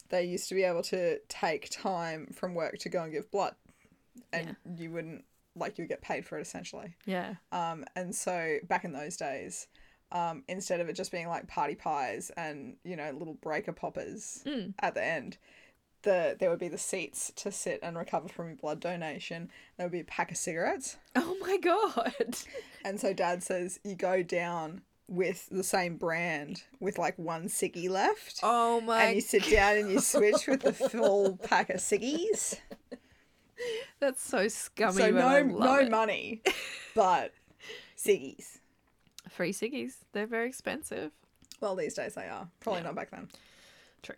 they used to be able to take time from work to go and give blood. And you wouldn't, like, you would get paid for it essentially. Yeah. Um, and so back in those days, um, instead of it just being like party pies and, you know, little breaker poppers Mm. at the end, the there would be the seats to sit and recover from your blood donation. There would be a pack of cigarettes. Oh my god. And so dad says you go down with the same brand with like one ciggy left. Oh my and you sit down and you switch with the full pack of ciggies. That's so scummy. So no no it. money, but ciggies. Free ciggies. They're very expensive. Well, these days they are. Probably not back then. True.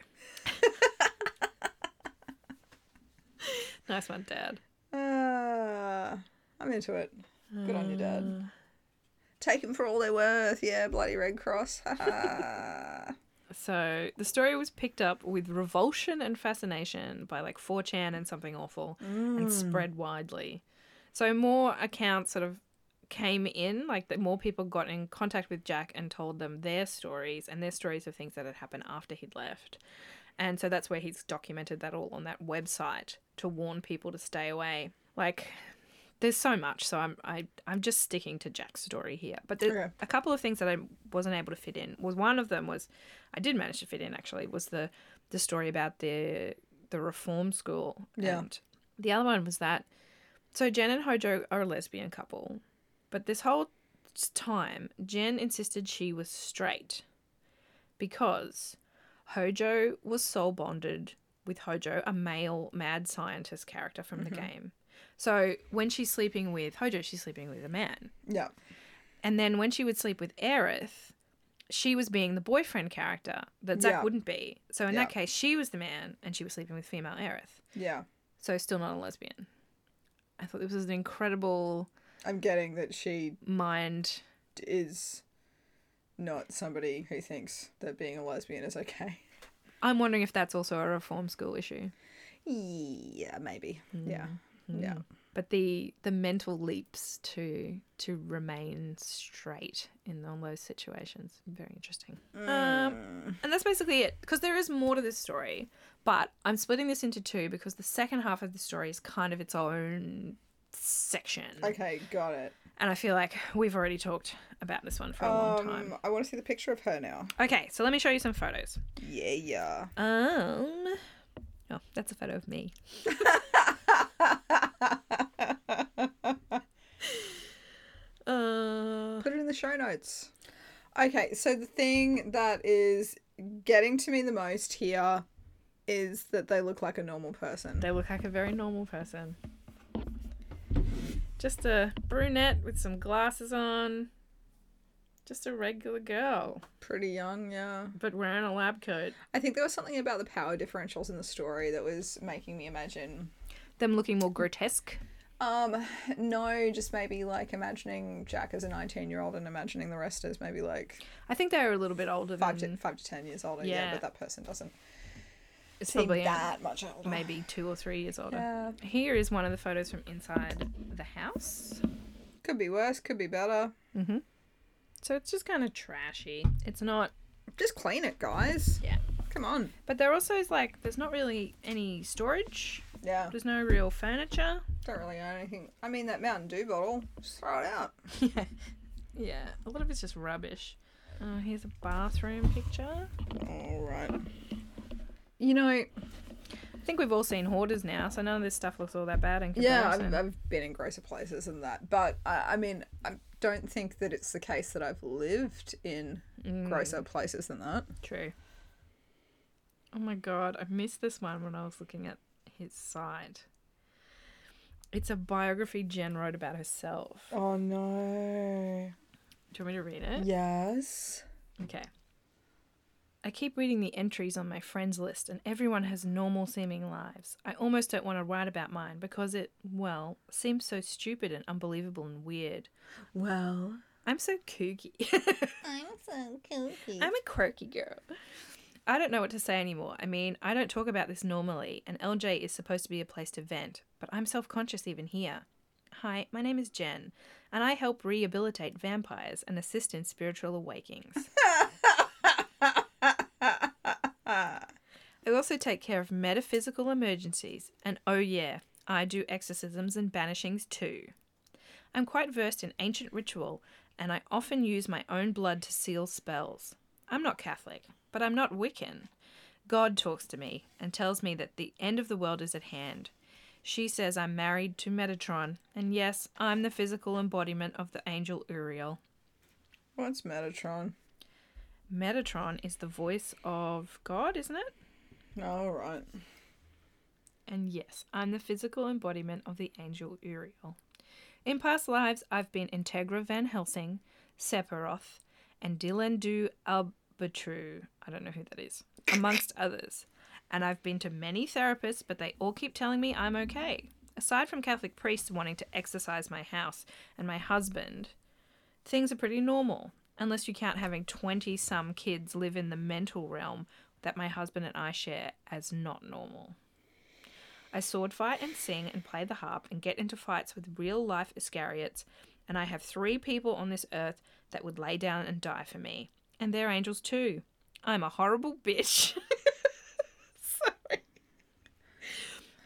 nice one, Dad. Uh, I'm into it. Good on you, Uh. Dad. Take them for all they're worth. Yeah, bloody Red Cross. So the story was picked up with revulsion and fascination by like 4chan and something awful and spread widely. So more accounts sort of came in, like that more people got in contact with Jack and told them their stories and their stories of things that had happened after he'd left. And so that's where he's documented that all on that website to warn people to stay away. Like there's so much, so I'm I I'm just sticking to Jack's story here. But there's Okay. a couple of things that I wasn't able to fit in. Was one of them was I did manage to fit in actually was the the story about the the reform school. Yeah. And the other one was that so Jen and Hojo are a lesbian couple, but this whole time Jen insisted she was straight because Hojo was soul bonded with Hojo, a male mad scientist character from the mm-hmm. game. So when she's sleeping with Hojo, she's sleeping with a man. yeah. And then when she would sleep with Aerith, she was being the boyfriend character that Zack Yeah. wouldn't be. So in Yeah. that case, she was the man and she was sleeping with female Aerith. Yeah. So still not a lesbian. I thought this was an incredible I'm getting that she mind. is not somebody who thinks that being a lesbian is okay. I'm wondering if that's also a reform school issue. Yeah, maybe. Yeah. Yeah. But the the mental leaps to to remain straight in all those situations very interesting. Um, and that's basically it because there is more to this story, but I'm splitting this into two because the second half of the story is kind of its own section, Okay, got it. And I feel like we've already talked about this one for a long Um, time. I want to see the picture of her now. Okay, so let me show you some photos. Yeah, yeah. Um, oh, that's a photo of me. uh, Put it in the show notes. Okay, so the thing that is getting to me the most here is that they look like a normal person. they look like a very normal person. Just a brunette with some glasses on. Just a regular girl, Pretty young, yeah. but wearing a lab coat. I think there was something about the power differentials in the story that was making me imagine. Them looking more grotesque. Um, no, just maybe like imagining Jack as a 19 year old and imagining the rest as maybe like I think they're a little bit older five than to, five to 10 years older. Yeah, Yeah. but that person doesn't it's seem probably that much older. maybe two or three years older. Yeah. Here is one of the photos from inside the house. Could be worse, could be better. Mm-hmm. So it's just kind of trashy. It's not, Just clean it, guys. yeah. Come on. But there also is like, there's not really any storage. Yeah. There's no real furniture. Don't really own anything. I mean, that Mountain Dew bottle, just throw it out. yeah. Yeah. A lot of it's just rubbish. Oh, here's a bathroom picture. All right. You know, I think we've all seen hoarders now, so none of this stuff looks all that bad in yeah, comparison. I've, I've been in grosser places than that. But I, I mean, I don't think that it's the case that I've lived in mm. grosser places than that. True. Oh my god, I missed this one when I was looking at his site. It's a biography Jen wrote about herself. Oh, no. Do you want me to read it? Yes. Okay. I keep reading the entries on my friends list, and everyone has normal seeming lives. I almost don't want to write about mine because it, well, seems so stupid and unbelievable and weird. Well, I'm so kooky. I'm so kooky. I'm a quirky girl. I don't know what to say anymore. I mean, I don't talk about this normally, and LJ is supposed to be a place to vent, but I'm self conscious even here. Hi, my name is Jen, and I help rehabilitate vampires and assist in spiritual awakenings. I also take care of metaphysical emergencies, and oh yeah, I do exorcisms and banishings too. I'm quite versed in ancient ritual, and I often use my own blood to seal spells. I'm not Catholic, but I'm not Wiccan. God talks to me and tells me that the end of the world is at hand. She says I'm married to Metatron, and yes, I'm the physical embodiment of the angel Uriel. what's Metatron? Metatron is the voice of God, isn't it? All right. And yes, I'm the physical embodiment of the angel Uriel. In past lives, I've been Integra Van Helsing, Sephiroth, and Dylan Du Albatru. I don't know who that is, amongst others. And I've been to many therapists, but they all keep telling me I'm okay. Aside from Catholic priests wanting to exorcise my house and my husband, things are pretty normal, unless you count having 20 some kids live in the mental realm that my husband and I share as not normal. I sword fight and sing and play the harp and get into fights with real life Iscariots, and I have three people on this earth that would lay down and die for me. And they're angels too. I'm a horrible bitch. Sorry.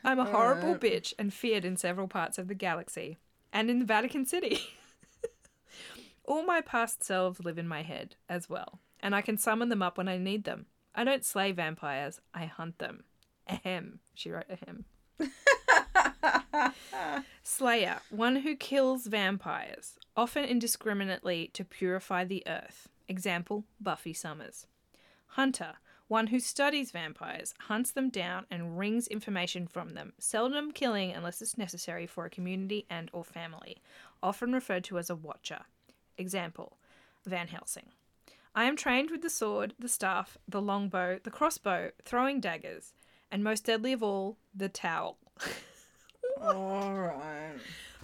I'm a horrible Alright. bitch and feared in several parts of the galaxy and in the Vatican City. All my past selves live in my head as well, and I can summon them up when I need them. I don't slay vampires, I hunt them. Ahem. She wrote ahem. Slayer, one who kills vampires, often indiscriminately to purify the earth. Example Buffy Summers. Hunter, one who studies vampires, hunts them down and wrings information from them, seldom killing unless it's necessary for a community and or family, often referred to as a watcher. Example Van Helsing. I am trained with the sword, the staff, the longbow, the crossbow, throwing daggers, and most deadly of all, the towel. All right.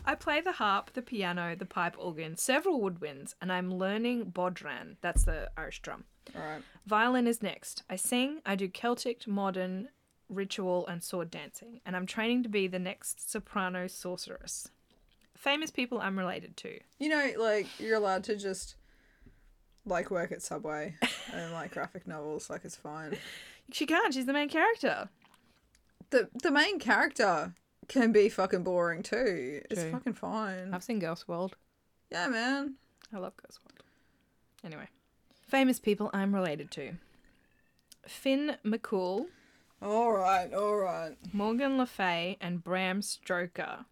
I play the harp, the piano, the pipe organ, several woodwinds, and I'm learning bodhran. That's the Irish drum. All right. Violin is next. I sing, I do Celtic, modern, ritual, and sword dancing, and I'm training to be the next soprano sorceress. Famous people I'm related to. You know, like you're allowed to just like work at Subway and like graphic novels. Like it's fine. She can't, she's the main character. The the main character can be fucking boring too. It's True. fucking fine. I've seen Ghost World. Yeah, man. I love Ghost World. Anyway, famous people I'm related to Finn McCool, All right. All right. Morgan Le Fay, and Bram Stoker.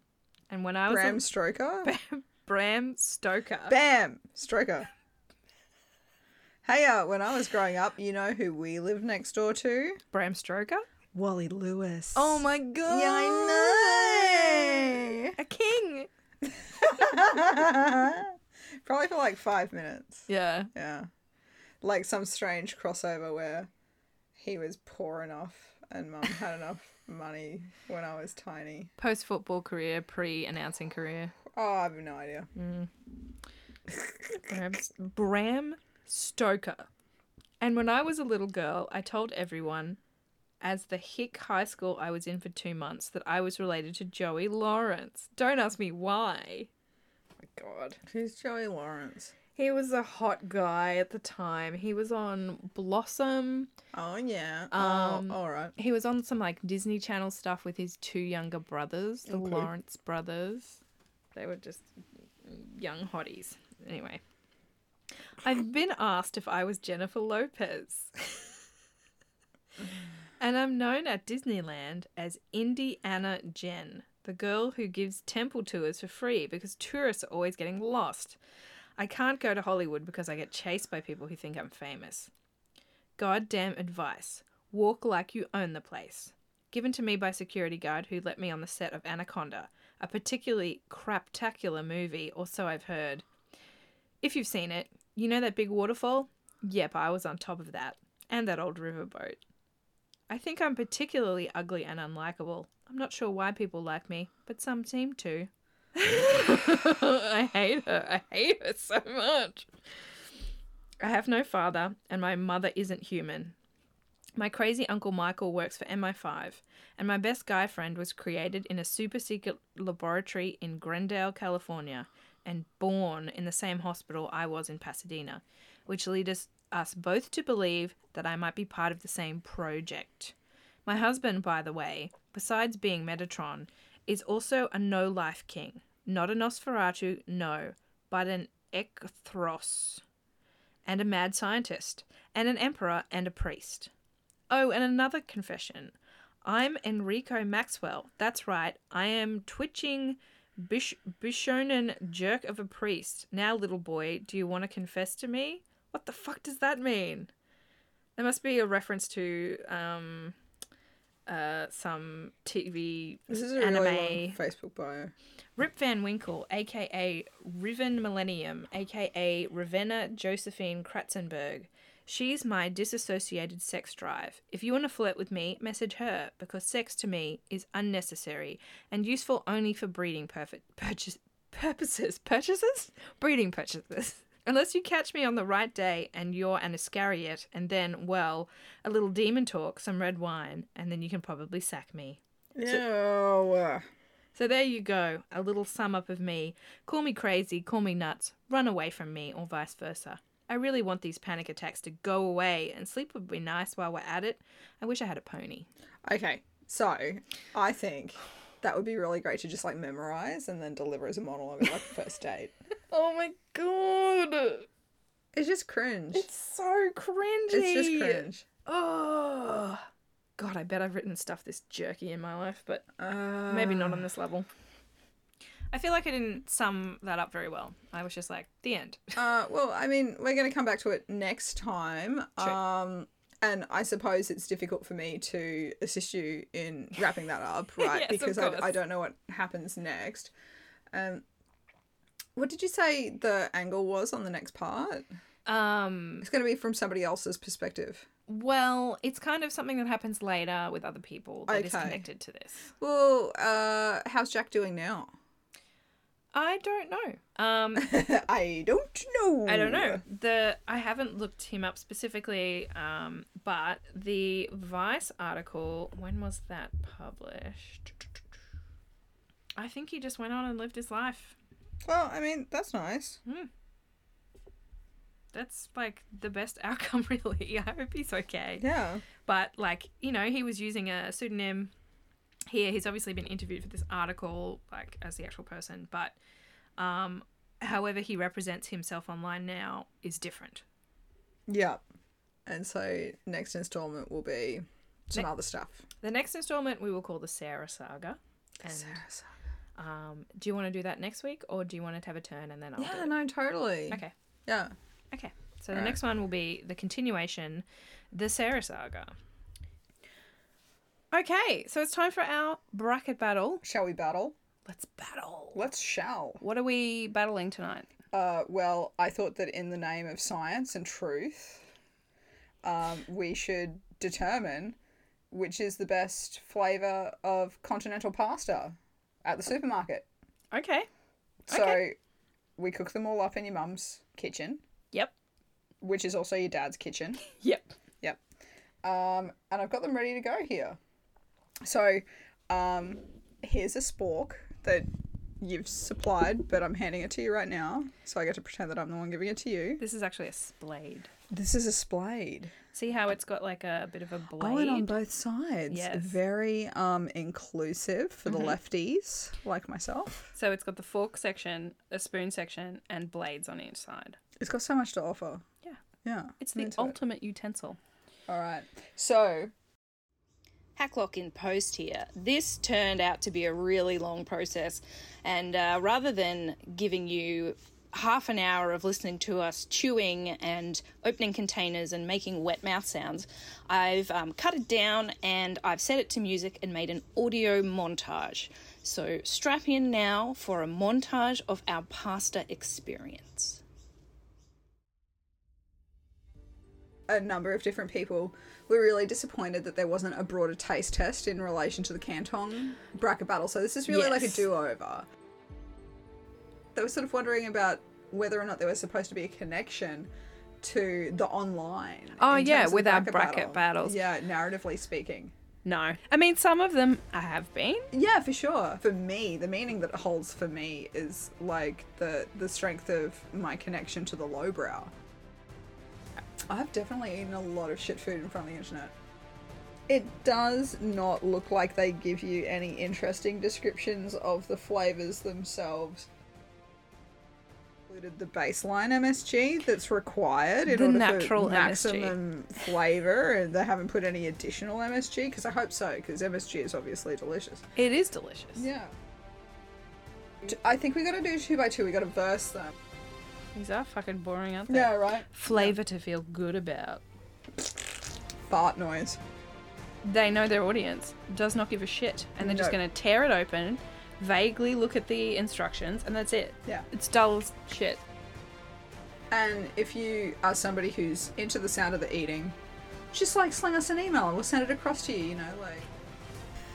And when I was Bram a- Stoker. Bram Stoker. Bam! Stroker. Hey, uh, when I was growing up, you know who we lived next door to? Bram Stoker? Wally Lewis. Oh my god! Yeah, I A king! Probably for like five minutes. Yeah. Yeah. Like some strange crossover where he was poor enough and mum had enough money when I was tiny. Post football career, pre announcing career. Oh, I have no idea. Mm. Bram, Bram Stoker. And when I was a little girl, I told everyone, as the hick high school I was in for two months, that I was related to Joey Lawrence. Don't ask me why. Oh my god. Who's Joey Lawrence? He was a hot guy at the time. He was on Blossom. Oh, yeah. Um, oh, all right. He was on some like Disney Channel stuff with his two younger brothers, the Okay. Lawrence brothers. They were just young hotties. Anyway, I've been asked if I was Jennifer Lopez. and I'm known at Disneyland as Indiana Jen, the girl who gives temple tours for free because tourists are always getting lost. I can't go to Hollywood because I get chased by people who think I'm famous. Goddamn advice. Walk like you own the place. Given to me by security guard who let me on the set of Anaconda, a particularly craptacular movie, or so I've heard. If you've seen it, you know that big waterfall? Yep, I was on top of that. and that old riverboat. I think I'm particularly ugly and unlikable. I'm not sure why people like me, but some seem to. I hate her. I hate her so much. I have no father, and my mother isn't human. My crazy Uncle Michael works for MI5, and my best guy friend was created in a super secret laboratory in Glendale, California, and born in the same hospital I was in Pasadena, which led us, us both to believe that I might be part of the same project. My husband, by the way, besides being Metatron, is also a no life king. Not a Nosferatu, no, but an Ekthros, and a mad scientist, and an emperor and a priest. Oh, and another confession. I'm Enrico Maxwell. That's right. I am twitching Bish- Bishonen jerk of a priest. Now, little boy, do you want to confess to me? What the fuck does that mean? There must be a reference to um, uh, some TV This is anime. really Facebook bio. Rip Van Winkle, aka Riven Millennium, aka Ravenna Josephine Kratzenberg. She's my disassociated sex drive. If you want to flirt with me, message her, because sex to me is unnecessary and useful only for breeding perfect purchase, purposes. Purchases? Breeding purchases. Unless you catch me on the right day and you're an Iscariot, and then, well, a little demon talk, some red wine, and then you can probably sack me. No. So there you go, a little sum up of me. Call me crazy, call me nuts, run away from me, or vice versa. I really want these panic attacks to go away, and sleep would be nice while we're at it. I wish I had a pony. Okay, so I think that would be really great to just like memorize and then deliver as a monologue at like the first date. Oh my god! It's just cringe. It's so cringy. It's just cringe. Oh. God, I bet I've written stuff this jerky in my life, but Uh, maybe not on this level. I feel like I didn't sum that up very well. I was just like, the end. Uh, well, I mean, we're going to come back to it next time. True. Um, and I suppose it's difficult for me to assist you in wrapping that up, right? Yes, because I. I don't know what happens next. Um, what did you say the angle was on the next part? Um, It's going to be from somebody else's perspective. Well, it's kind of something that happens later with other people that is Okay. connected to this. Well, uh, how's Jack doing now? I don't know. Um, I don't know. I don't know. The I haven't looked him up specifically, um, but the Vice article, when was that published? I think he just went on and lived his life. Well, I mean, that's nice. That's like the best outcome, really. I hope he's okay. Yeah. But like, you know, he was using a pseudonym here. He's obviously been interviewed for this article, like as the actual person, but um, however he represents himself online now is different. Yeah. And so next installment will be some Ne- other stuff. The next installment we will call the Sarah Saga. And um, do you want to do that next week, or do you want to have a turn and then I'll Yeah, no, totally. Okay. Yeah. Okay. So the Alright. next one will be the continuation, the Sarah Saga. Okay, so it's time for our bracket battle. Shall we battle? Let's battle. Let's shall. What are we battling tonight? Uh, well, I thought that in the name of science and truth, um, we should determine which is the best flavour of continental pasta at the supermarket. Okay. So Okay. we cook them all up in your mum's kitchen, Yep. which is also your dad's kitchen. Yep. Yep. Um, and I've got them ready to go here. So, um, here's a spork that you've supplied, but I'm handing it to you right now. So I get to pretend that I'm the one giving it to you. This is actually a splade. This is a splade. See how it's got like a bit of a blade? Oh, and on both sides. Yes. Very um inclusive for the Mhm. lefties like myself. So it's got the fork section, a spoon section, and blades on each side. It's got so much to offer. Yeah. Yeah. It's I'm the into it. ultimate utensil. All right. So, Hacklock in post here. This turned out to be a really long process, and uh, rather than giving you half an hour of listening to us chewing and opening containers and making wet mouth sounds, I've um, cut it down and I've set it to music and made an audio montage. So strap in now for a montage of our pasta experience. a number of different people were really disappointed that there wasn't a broader taste test in relation to the Canton bracket battle. So this is really like a do over. They were sort of wondering about whether or not there was supposed to be a connection to the online. Oh, yeah, terms of the with our bracket battle. battles. Yeah, narratively speaking. No. I mean, some of them I have been. Yeah, for sure. For me, the meaning that it holds for me is like the the strength of my connection to the lowbrow. I've definitely eaten a lot of shit food in front of the internet. It does not look like they give you any interesting descriptions of the flavors themselves. Included the baseline MSG that's required in The order natural for MSG. maximum flavor, and they haven't put any additional MSG because I hope so because MSG is obviously delicious. It is delicious. Yeah. I think we gotta do two by two. We gotta verse them. These are fucking boring, aren't they? Yeah, right. Flavor to feel good about. Fart noise. They know their audience does not give a shit, and they're just No. going to tear it open, vaguely look at the instructions, and that's it. Yeah. It's dull as shit. And if you are somebody who's into the sound of the eating, just like sling us an email and we'll send it across to you. You know, like.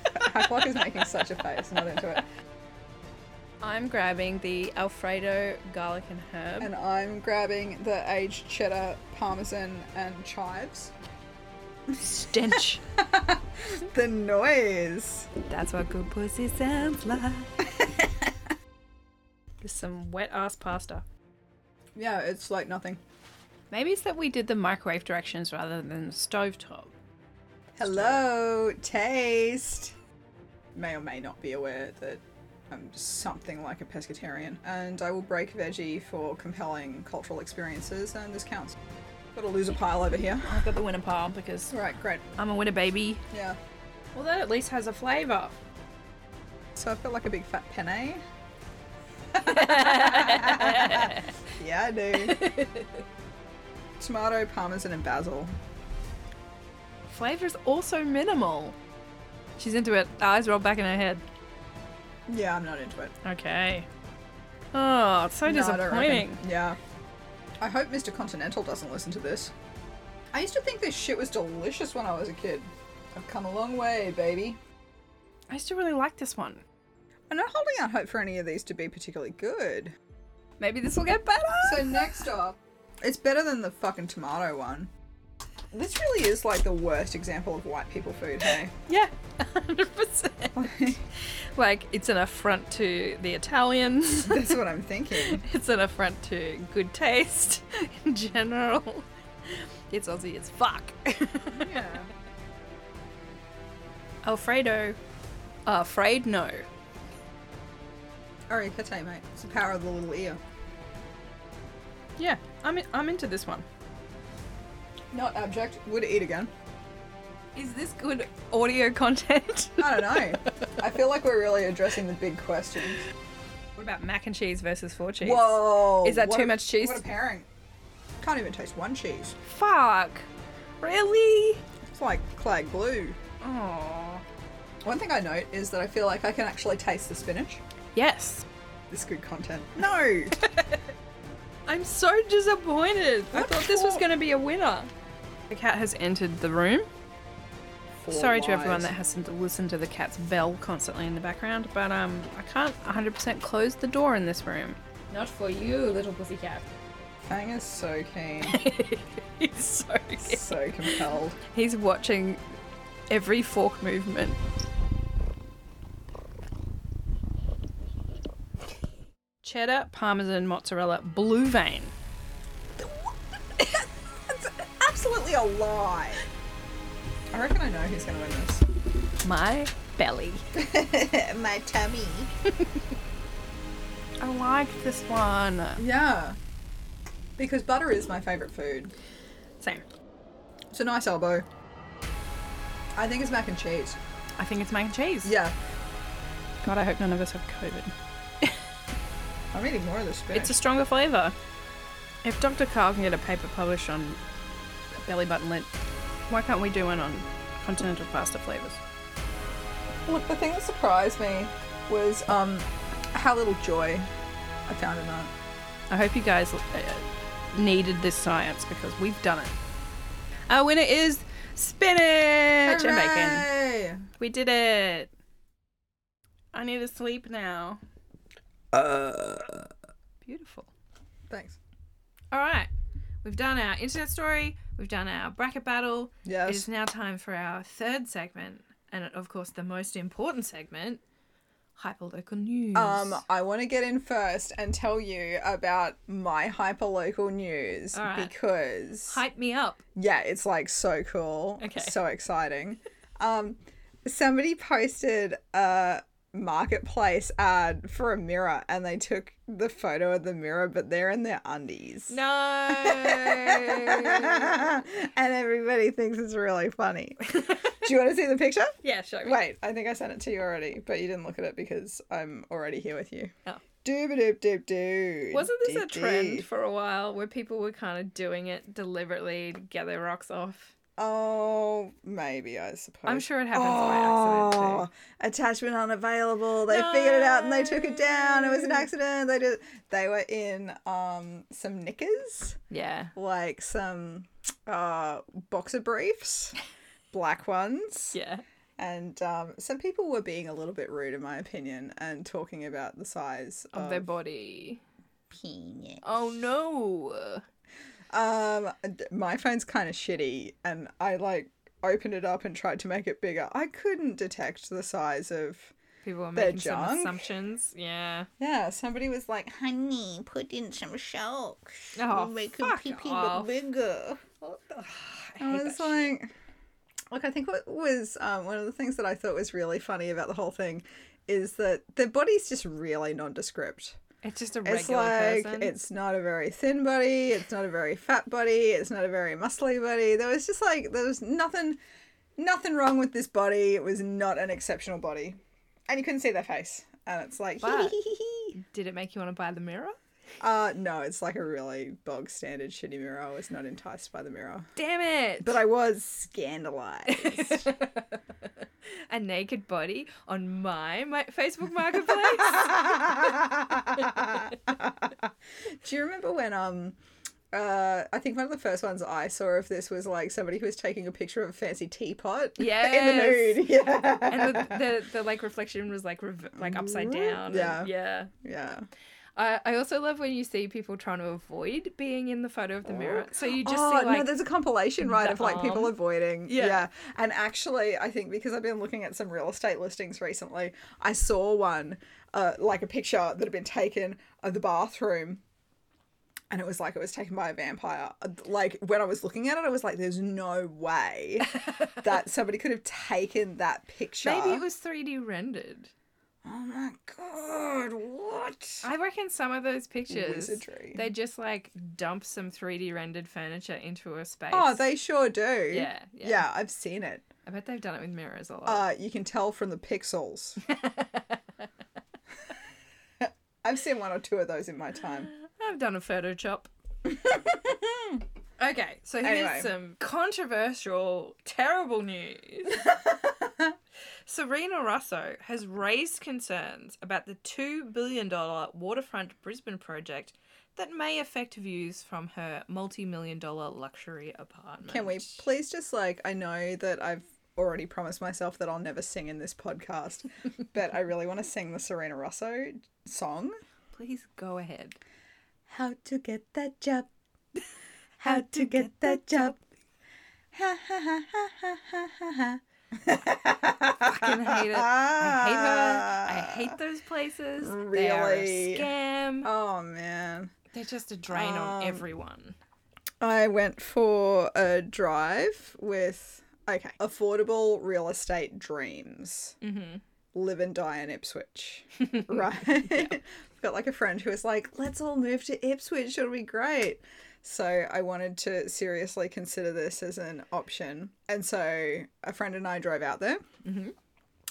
Hacklock is making such a face. Not into it. I'm grabbing the Alfredo garlic and herb. And I'm grabbing the aged cheddar, parmesan, and chives. stench. The noise. That's what good pussy sounds like. There's some wet ass pasta. Yeah, it's like nothing. Maybe it's that we did the microwave directions rather than the stovetop. Hello, taste. May or may not be aware that I'm something like a pescatarian, and I will break veggie for compelling cultural experiences, and this counts. Got a loser pile over here. I've got the winner pile because Right, great. I'm a winner baby. Yeah. Well, that at least has a flavour. So I've got like a big fat penne. yeah, I do. Tomato, parmesan, and basil. Flavour is also minimal. She's into it. Eyes roll back in her head. Yeah, I'm not into it. Okay. Oh, it's so No, I disappointing. Yeah. I hope Mr. Continental doesn't listen to this. I used to think this shit was delicious when I was a kid. I've come a long way, baby. I used to really like this one. I'm not holding out hope for any of these to be particularly good. Maybe this will get better. So next up, it's better than the fucking tomato one. This really is like the worst example of white people food, hey? yeah, 100%. like, it's an affront to the Italians. That's what I'm thinking. it's an affront to good taste in general. It's Aussie as fuck. Yeah. Alfredo. Afraid no. Arikate, mate. It's the power of the little ear. Yeah, I'm, in, I'm into this one. Not abject. Would eat again. Is this good audio content? I don't know. I feel like we're really addressing the big questions. what about mac and cheese versus four cheese? Whoa! Is that what too a- much cheese? What a pairing. Can't even taste one cheese. Fuck. Really? It's like clag glue. Oh. One thing I note is that I feel like I can actually taste the spinach. Yes. This good content. No! I'm so disappointed. I What thought this was going to be a winner. The cat has entered the room. Four Sorry to everyone that has to listen to the cat's bell constantly in the background, but um, I can't 100% close the door in this room. Not for you, little pussy cat. Fang is so keen. He's so so compelled. He's watching every fork movement. Cheddar, parmesan, mozzarella, blue vein. That's absolutely a lie. I reckon I know who's gonna win this. My belly. My tummy. I like this one. Yeah. Because butter is my favourite food. Same. It's a nice elbow. I think it's mac and cheese. I think it's mac and cheese. Yeah. God, I hope none of us have COVID. I'm eating more of this spinach. It's a stronger flavour. If Dr. Karl can get a paper published on belly button lint, why can't we do one on continental pasta flavours? Look, the thing that surprised me was um how little joy I found in that. I hope you guys uh, needed this science because we've done it. Our winner is spinach and bacon. We did it. I need to sleep now. Uh. Beautiful. Thanks. All right. We've done our internet story. We've done our bracket battle. It Yes. is now time for our third segment, and of course, the most important segment, hyperlocal news. Um, I want to get in first and tell you about my hyperlocal news right. because hype me up. yeah, it's like so cool, Okay. so exciting. Um, somebody posted a marketplace ad for a mirror, and they took the photo of the mirror, but they're in their undies. No. and everybody thinks it's really funny. Do you want to see the picture? yeah, sure. Wait, I think I sent it to you already, but you didn't look at it because I'm already here with you. Oh. Dooba doop doop doo. Wasn't this a trend for a while where people were kind of doing it deliberately to get their rocks off? Oh, maybe I suppose. I'm sure it happens by accident Oh, too. attachment unavailable. They figured it out and they took it down. It was an accident. They did. They were in um some knickers, Yeah. like some uh boxer briefs, black ones. Yeah. And um, some people were being a little bit rude, in my opinion, and talking about the size Of of, their body. Penis. Oh no. Um, my phone's kind of shitty, and I like opened it up and tried to make it bigger. I couldn't detect the size of. People were making some assumptions. Yeah. Yeah, somebody was like, Honey, put in some socks. Oh, Make your pee pee look bigger. I was like, look, I think what was um, one of the things that I thought was really funny about the whole thing is that their body's just really nondescript. It's just a It's regular like person. it's not a very thin body, it's not a very fat body, it's not a very muscly body. There was just like there was nothing nothing wrong with this body. It was not an exceptional body. And you couldn't see their face. And it's like But did it make you want to buy the mirror? uh no, it's like a really bog standard shitty mirror. I was not enticed by the mirror. Damn it! But I was scandalized. a naked body on my, my Facebook Marketplace. Do you remember when um uh I think one of the first ones I saw of this was like somebody who was taking a picture of a fancy teapot in the nude. Yeah. and the, the the like reflection was like rev- like upside down. and- Yeah. yeah. I I also love when you see people trying to avoid being in the photo of the mirror. So you just oh see like no, there's a compilation right of like people avoiding. Yeah. Yeah. And actually, I think because I've been looking at some real estate listings recently, I saw one, uh, like a picture that had been taken of the bathroom. And it was like it was taken by a vampire. Like when I was looking at it, I was like, "There's no way that somebody could have taken that picture." maybe it was 3D rendered. Oh my god! What? I reckon some of those pictures Wizardry. they just like dump some 3D rendered furniture into a space. Oh, they sure do. Yeah, yeah. Yeah, I've seen it. I bet they've done it with mirrors a lot. Uh, you can tell from the pixels. I've seen one or two of those in my time. I've done a Photoshop. okay, so here's Anyway. some controversial, terrible news. Sarina Russo has raised concerns about the $2 billion waterfront Brisbane project that may affect views from her multi million dollar luxury apartment. Can we please just like I know that I've already promised myself that I'll never sing in this podcast, but I really want to sing the Sarina Russo song. Please go ahead. How to get that job? How to get that job? Ha ha ha ha ha ha ha ha. Fucking hate it. I hate her. I hate those places. They are a scam. Oh man. They're just a drain on Um, everyone. I went for a drive with okay affordable real estate dreams. Mm-hmm. Live and die in Ipswich, right? I've got like a friend who was like, "Let's all move to Ipswich. It'll be great." So I wanted to seriously consider this as an option, and so a friend and I drove out there, Mhm.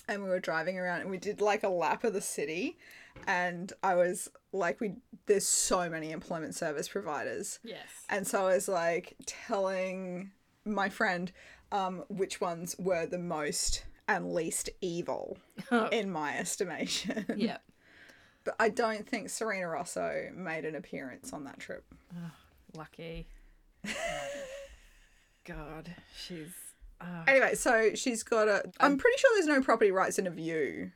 and we were driving around, and we did like a lap of the city, and I was like, "We there's so many employment service providers." Yes. And so I was like telling my friend um, which ones were the most and least evil in my estimation. yeah. But I don't think Sarina Russo made an appearance on that trip. Lucky. God, she's. Uh, Anyway, so she's got a. I'm pretty sure there's no property rights in a view.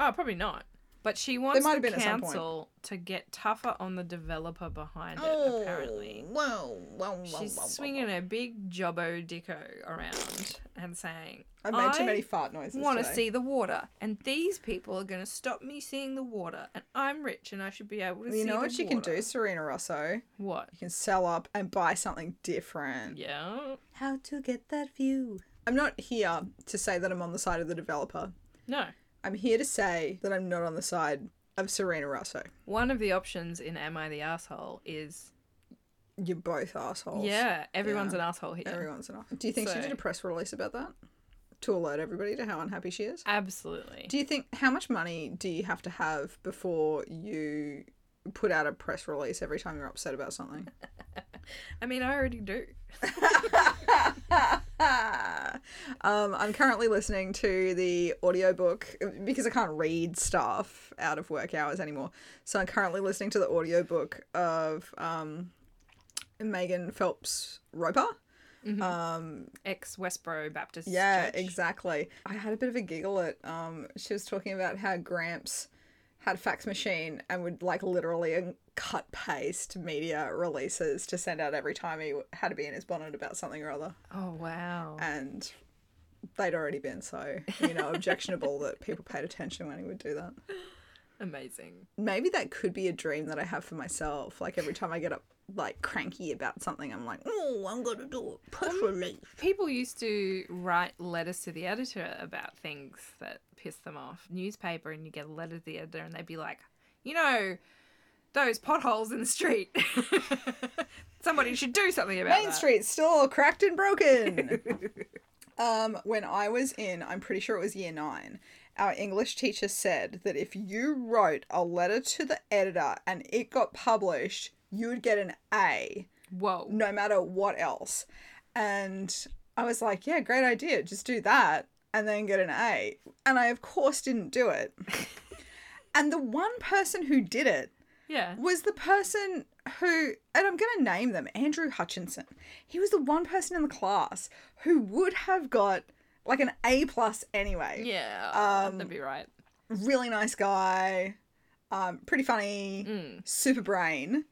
oh, probably not. But she wants might the have been at some point. council to get tougher on the developer behind it. Oh, Apparently, Whoa, whoa, whoa, she's whoa, whoa, swinging a big jobbo dicko around and saying, I've made too many fart noises. I want to today. see the water, and these people are going to stop me seeing the water, and I'm rich, and I should be able to see You know the what you can water." do, Sarina Russo? What? You can sell up and buy something different. Yeah. How to get that view? I'm not here to say that I'm on the side of the developer. No. I'm here to say that I'm not on the side of Sarina Russo. One of the options in Am I the Asshole is You're both assholes. yeah, everyone's Yeah. an asshole here. Everyone's enough. Do you think she So- did a press release about that? To alert everybody to how unhappy she is? Absolutely. Do you think how much money do you have to have before you put out a press release every time you're upset about something? I mean, I already do. um, I'm currently listening to the audiobook because I can't read stuff out of work hours anymore. So I'm currently listening to the audiobook of um, Megan Phelps Roper. Um, Ex Westboro Baptist. yeah, Church. exactly. I had a bit of a giggle at um she was talking about how Gramps had a fax machine and would like literally cut paste media releases to send out every time he had to be in his bonnet about something or other Oh wow. and they'd already been so you know objectionable that people paid attention when he would do that Amazing. maybe that could be a dream that i have for myself like every time i get up like cranky about something i'm like Oh, I'm gonna do a press um, release. People used to write letters to the editor about things that pissed them off. Newspaper, and you get a letter to the editor, and they'd be like, you know, those potholes in the street. Somebody should do something about Main that. Street's still all cracked and broken. um, when I was in, I'm pretty sure it was year nine, our English teacher said that if you wrote a letter to the editor and it got published, you would get an A, Whoa. no matter what else. And I was like, yeah, great idea. Just do that and then get an A. And I, of course, didn't do it. and the one person who did it Yeah. was the person who, and I'm going to name them, Andrew Hutchinson. He was the one person in the class who would have got like an A plus anyway. Yeah. Um, that'd be right. Really nice guy, um, pretty funny, Mm. super brain.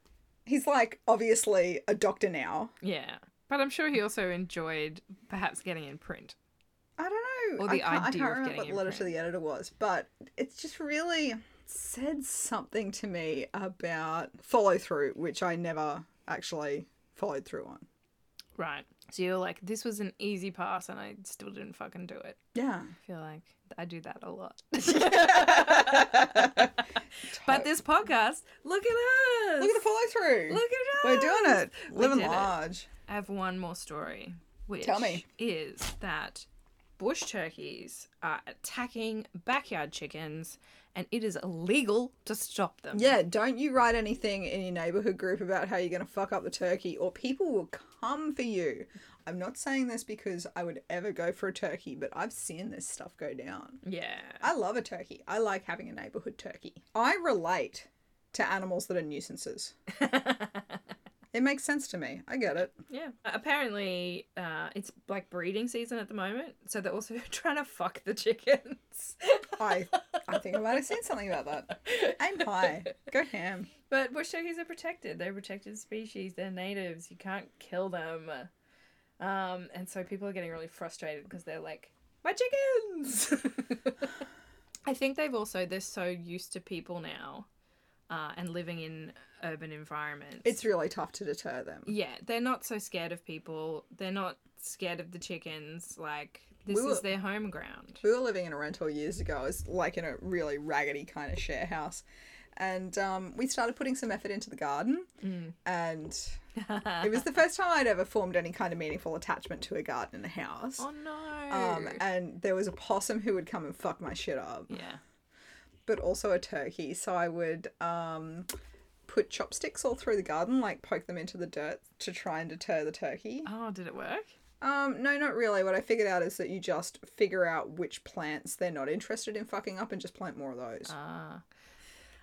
He's like obviously a doctor now. Yeah. But I'm sure he also enjoyed perhaps getting in print. I don't know. Or I the can't, I can't remember what letter to print. the editor was, but it's just really said something to me about follow through, which I never actually followed through on. Right. So you're like, this was an easy pass and I still didn't fucking do it. Yeah. I feel like I do that a lot. but this podcast, look at us. Look at the follow through. Look at us. We're doing it. We Living did it. large. I have one more story, which Tell me. is that bush turkeys are attacking backyard chickens and it is illegal to stop them. Yeah, don't you write anything in your neighborhood group about how you're going to fuck up the turkey or people will come for you. I'm not saying this because I would ever go for a turkey, but I've seen this stuff go down. Yeah. I love a turkey. I like having a neighborhood turkey. I relate to animals that are nuisances. it makes sense to me. I get it. Yeah. Apparently, uh, it's like breeding season at the moment, so they're also trying to fuck the chickens. I I think I might have seen something about that. Aim high. Go ham. But bush turkeys are protected. They're a protected species. They're natives. You can't kill them. Um, and so people are getting really frustrated because they're like, my chickens. I think they've also they're so used to people now, uh, and living in urban environments. It's really tough to deter them. yeah, they're not so scared of people. They're not scared of the chickens. Like this We were- is their home ground. We were living in a rental years ago. It was like in a really raggedy kind of share house. And um, we started putting some effort into the garden. And it was the first time I'd ever formed any kind of meaningful attachment to a garden in a house. oh no. Um, and there was a possum who would come and fuck my shit up, yeah. but also a turkey. So I would um, put chopsticks all through the garden, like poke them into the dirt to try and deter the turkey. Oh, did it work? Um, no, not really. What I figured out is that you just figure out which plants they're not interested in fucking up and just plant more of those. Ah.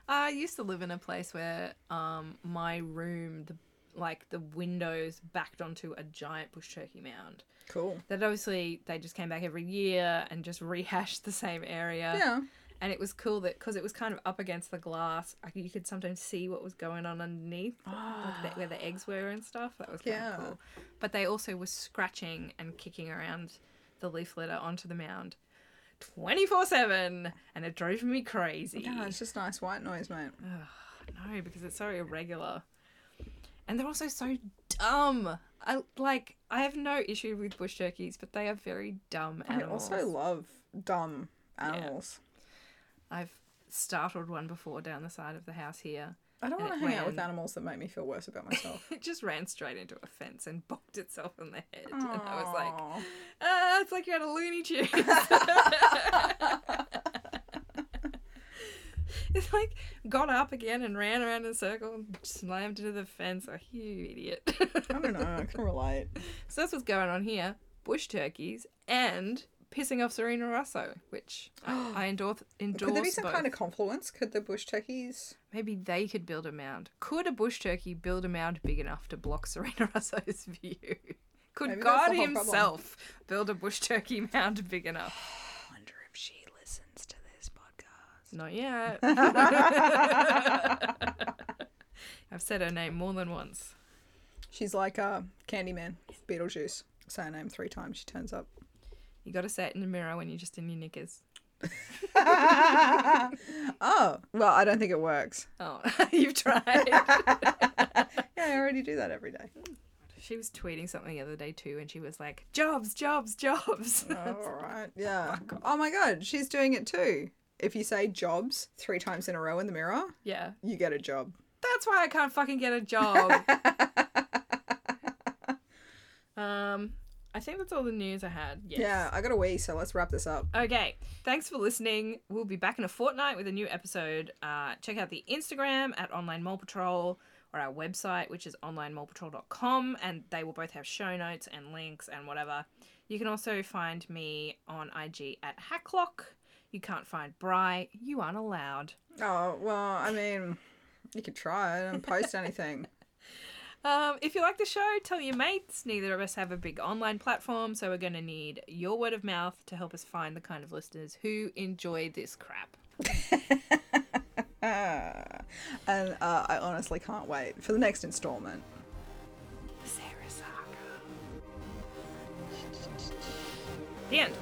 I used to live in a place where um my room the like the windows backed onto a giant bush turkey mound. Cool. That obviously they just came back every year and just rehashed the same area. Yeah. And it was cool that because it was kind of up against the glass, I, you could sometimes see what was going on underneath, like ah. the, where the eggs were and stuff. That was kind Yeah. of cool. But they also were scratching and kicking around the leaf litter onto the mound 24 7. And it drove me crazy. Yeah, it's just nice white noise, mate. No, because it's so irregular. And they're also so dumb. I like I have no issue with bush turkeys, but they are very dumb animals. I also love dumb animals. I've startled one before down the side of the house here. I don't want to hang out with animals that make me feel worse about myself. It just ran straight into a fence and bonked itself in the head. And I was like, ah, it's like you're at a Looney Tunes. it's like got up again and ran around in a circle and slammed into the fence. Oh, you idiot. I don't know. I can relate. So that's what's going on here. Bush turkeys and pissing off Sarina Russo, which I, I endorse. endorse Could there be some both. kind of confluence? Could the bush turkeys? Maybe they could build a mound. Could a bush turkey build a mound big enough to block Sarina Russo's view? Could Maybe God whole problem. himself build a bush turkey mound big enough? I wonder if she listens to this podcast. Not yet. I've said her name more than once. She's like uh, Candyman, Beetlejuice. Say her name three times, she turns up. You got to say it in the mirror when you're just in your knickers. Oh, well, I don't think it works. Oh, you've tried. Yeah, I already do that every day. She was tweeting something the other day too, and she was like, "Jobs, jobs, jobs." All right. Yeah. Oh my god, she's doing it too. If you say jobs three times in a row in the mirror, yeah, you get a job. that's why I can't fucking get a job. um, I think that's all the news I had. Yes. Yeah, I got a wee, so let's wrap this up. Okay, thanks for listening. We'll be back in a fortnight with a new episode. Uh, check out the Instagram at Online Mole Patrol or our website, which is onlinemolepatrol.com, and they will both have show notes and links and whatever. You can also find me on IG at Hacklock. You can't find Bry. You aren't allowed. Oh, well, I mean, you could try it and post anything. Um, if you like the show, tell your mates. Neither of us have a big online platform, so we're going to need your word of mouth to help us find the kind of listeners who enjoy this crap. and uh, I honestly can't wait for the next installment. Sarah Saga. The end.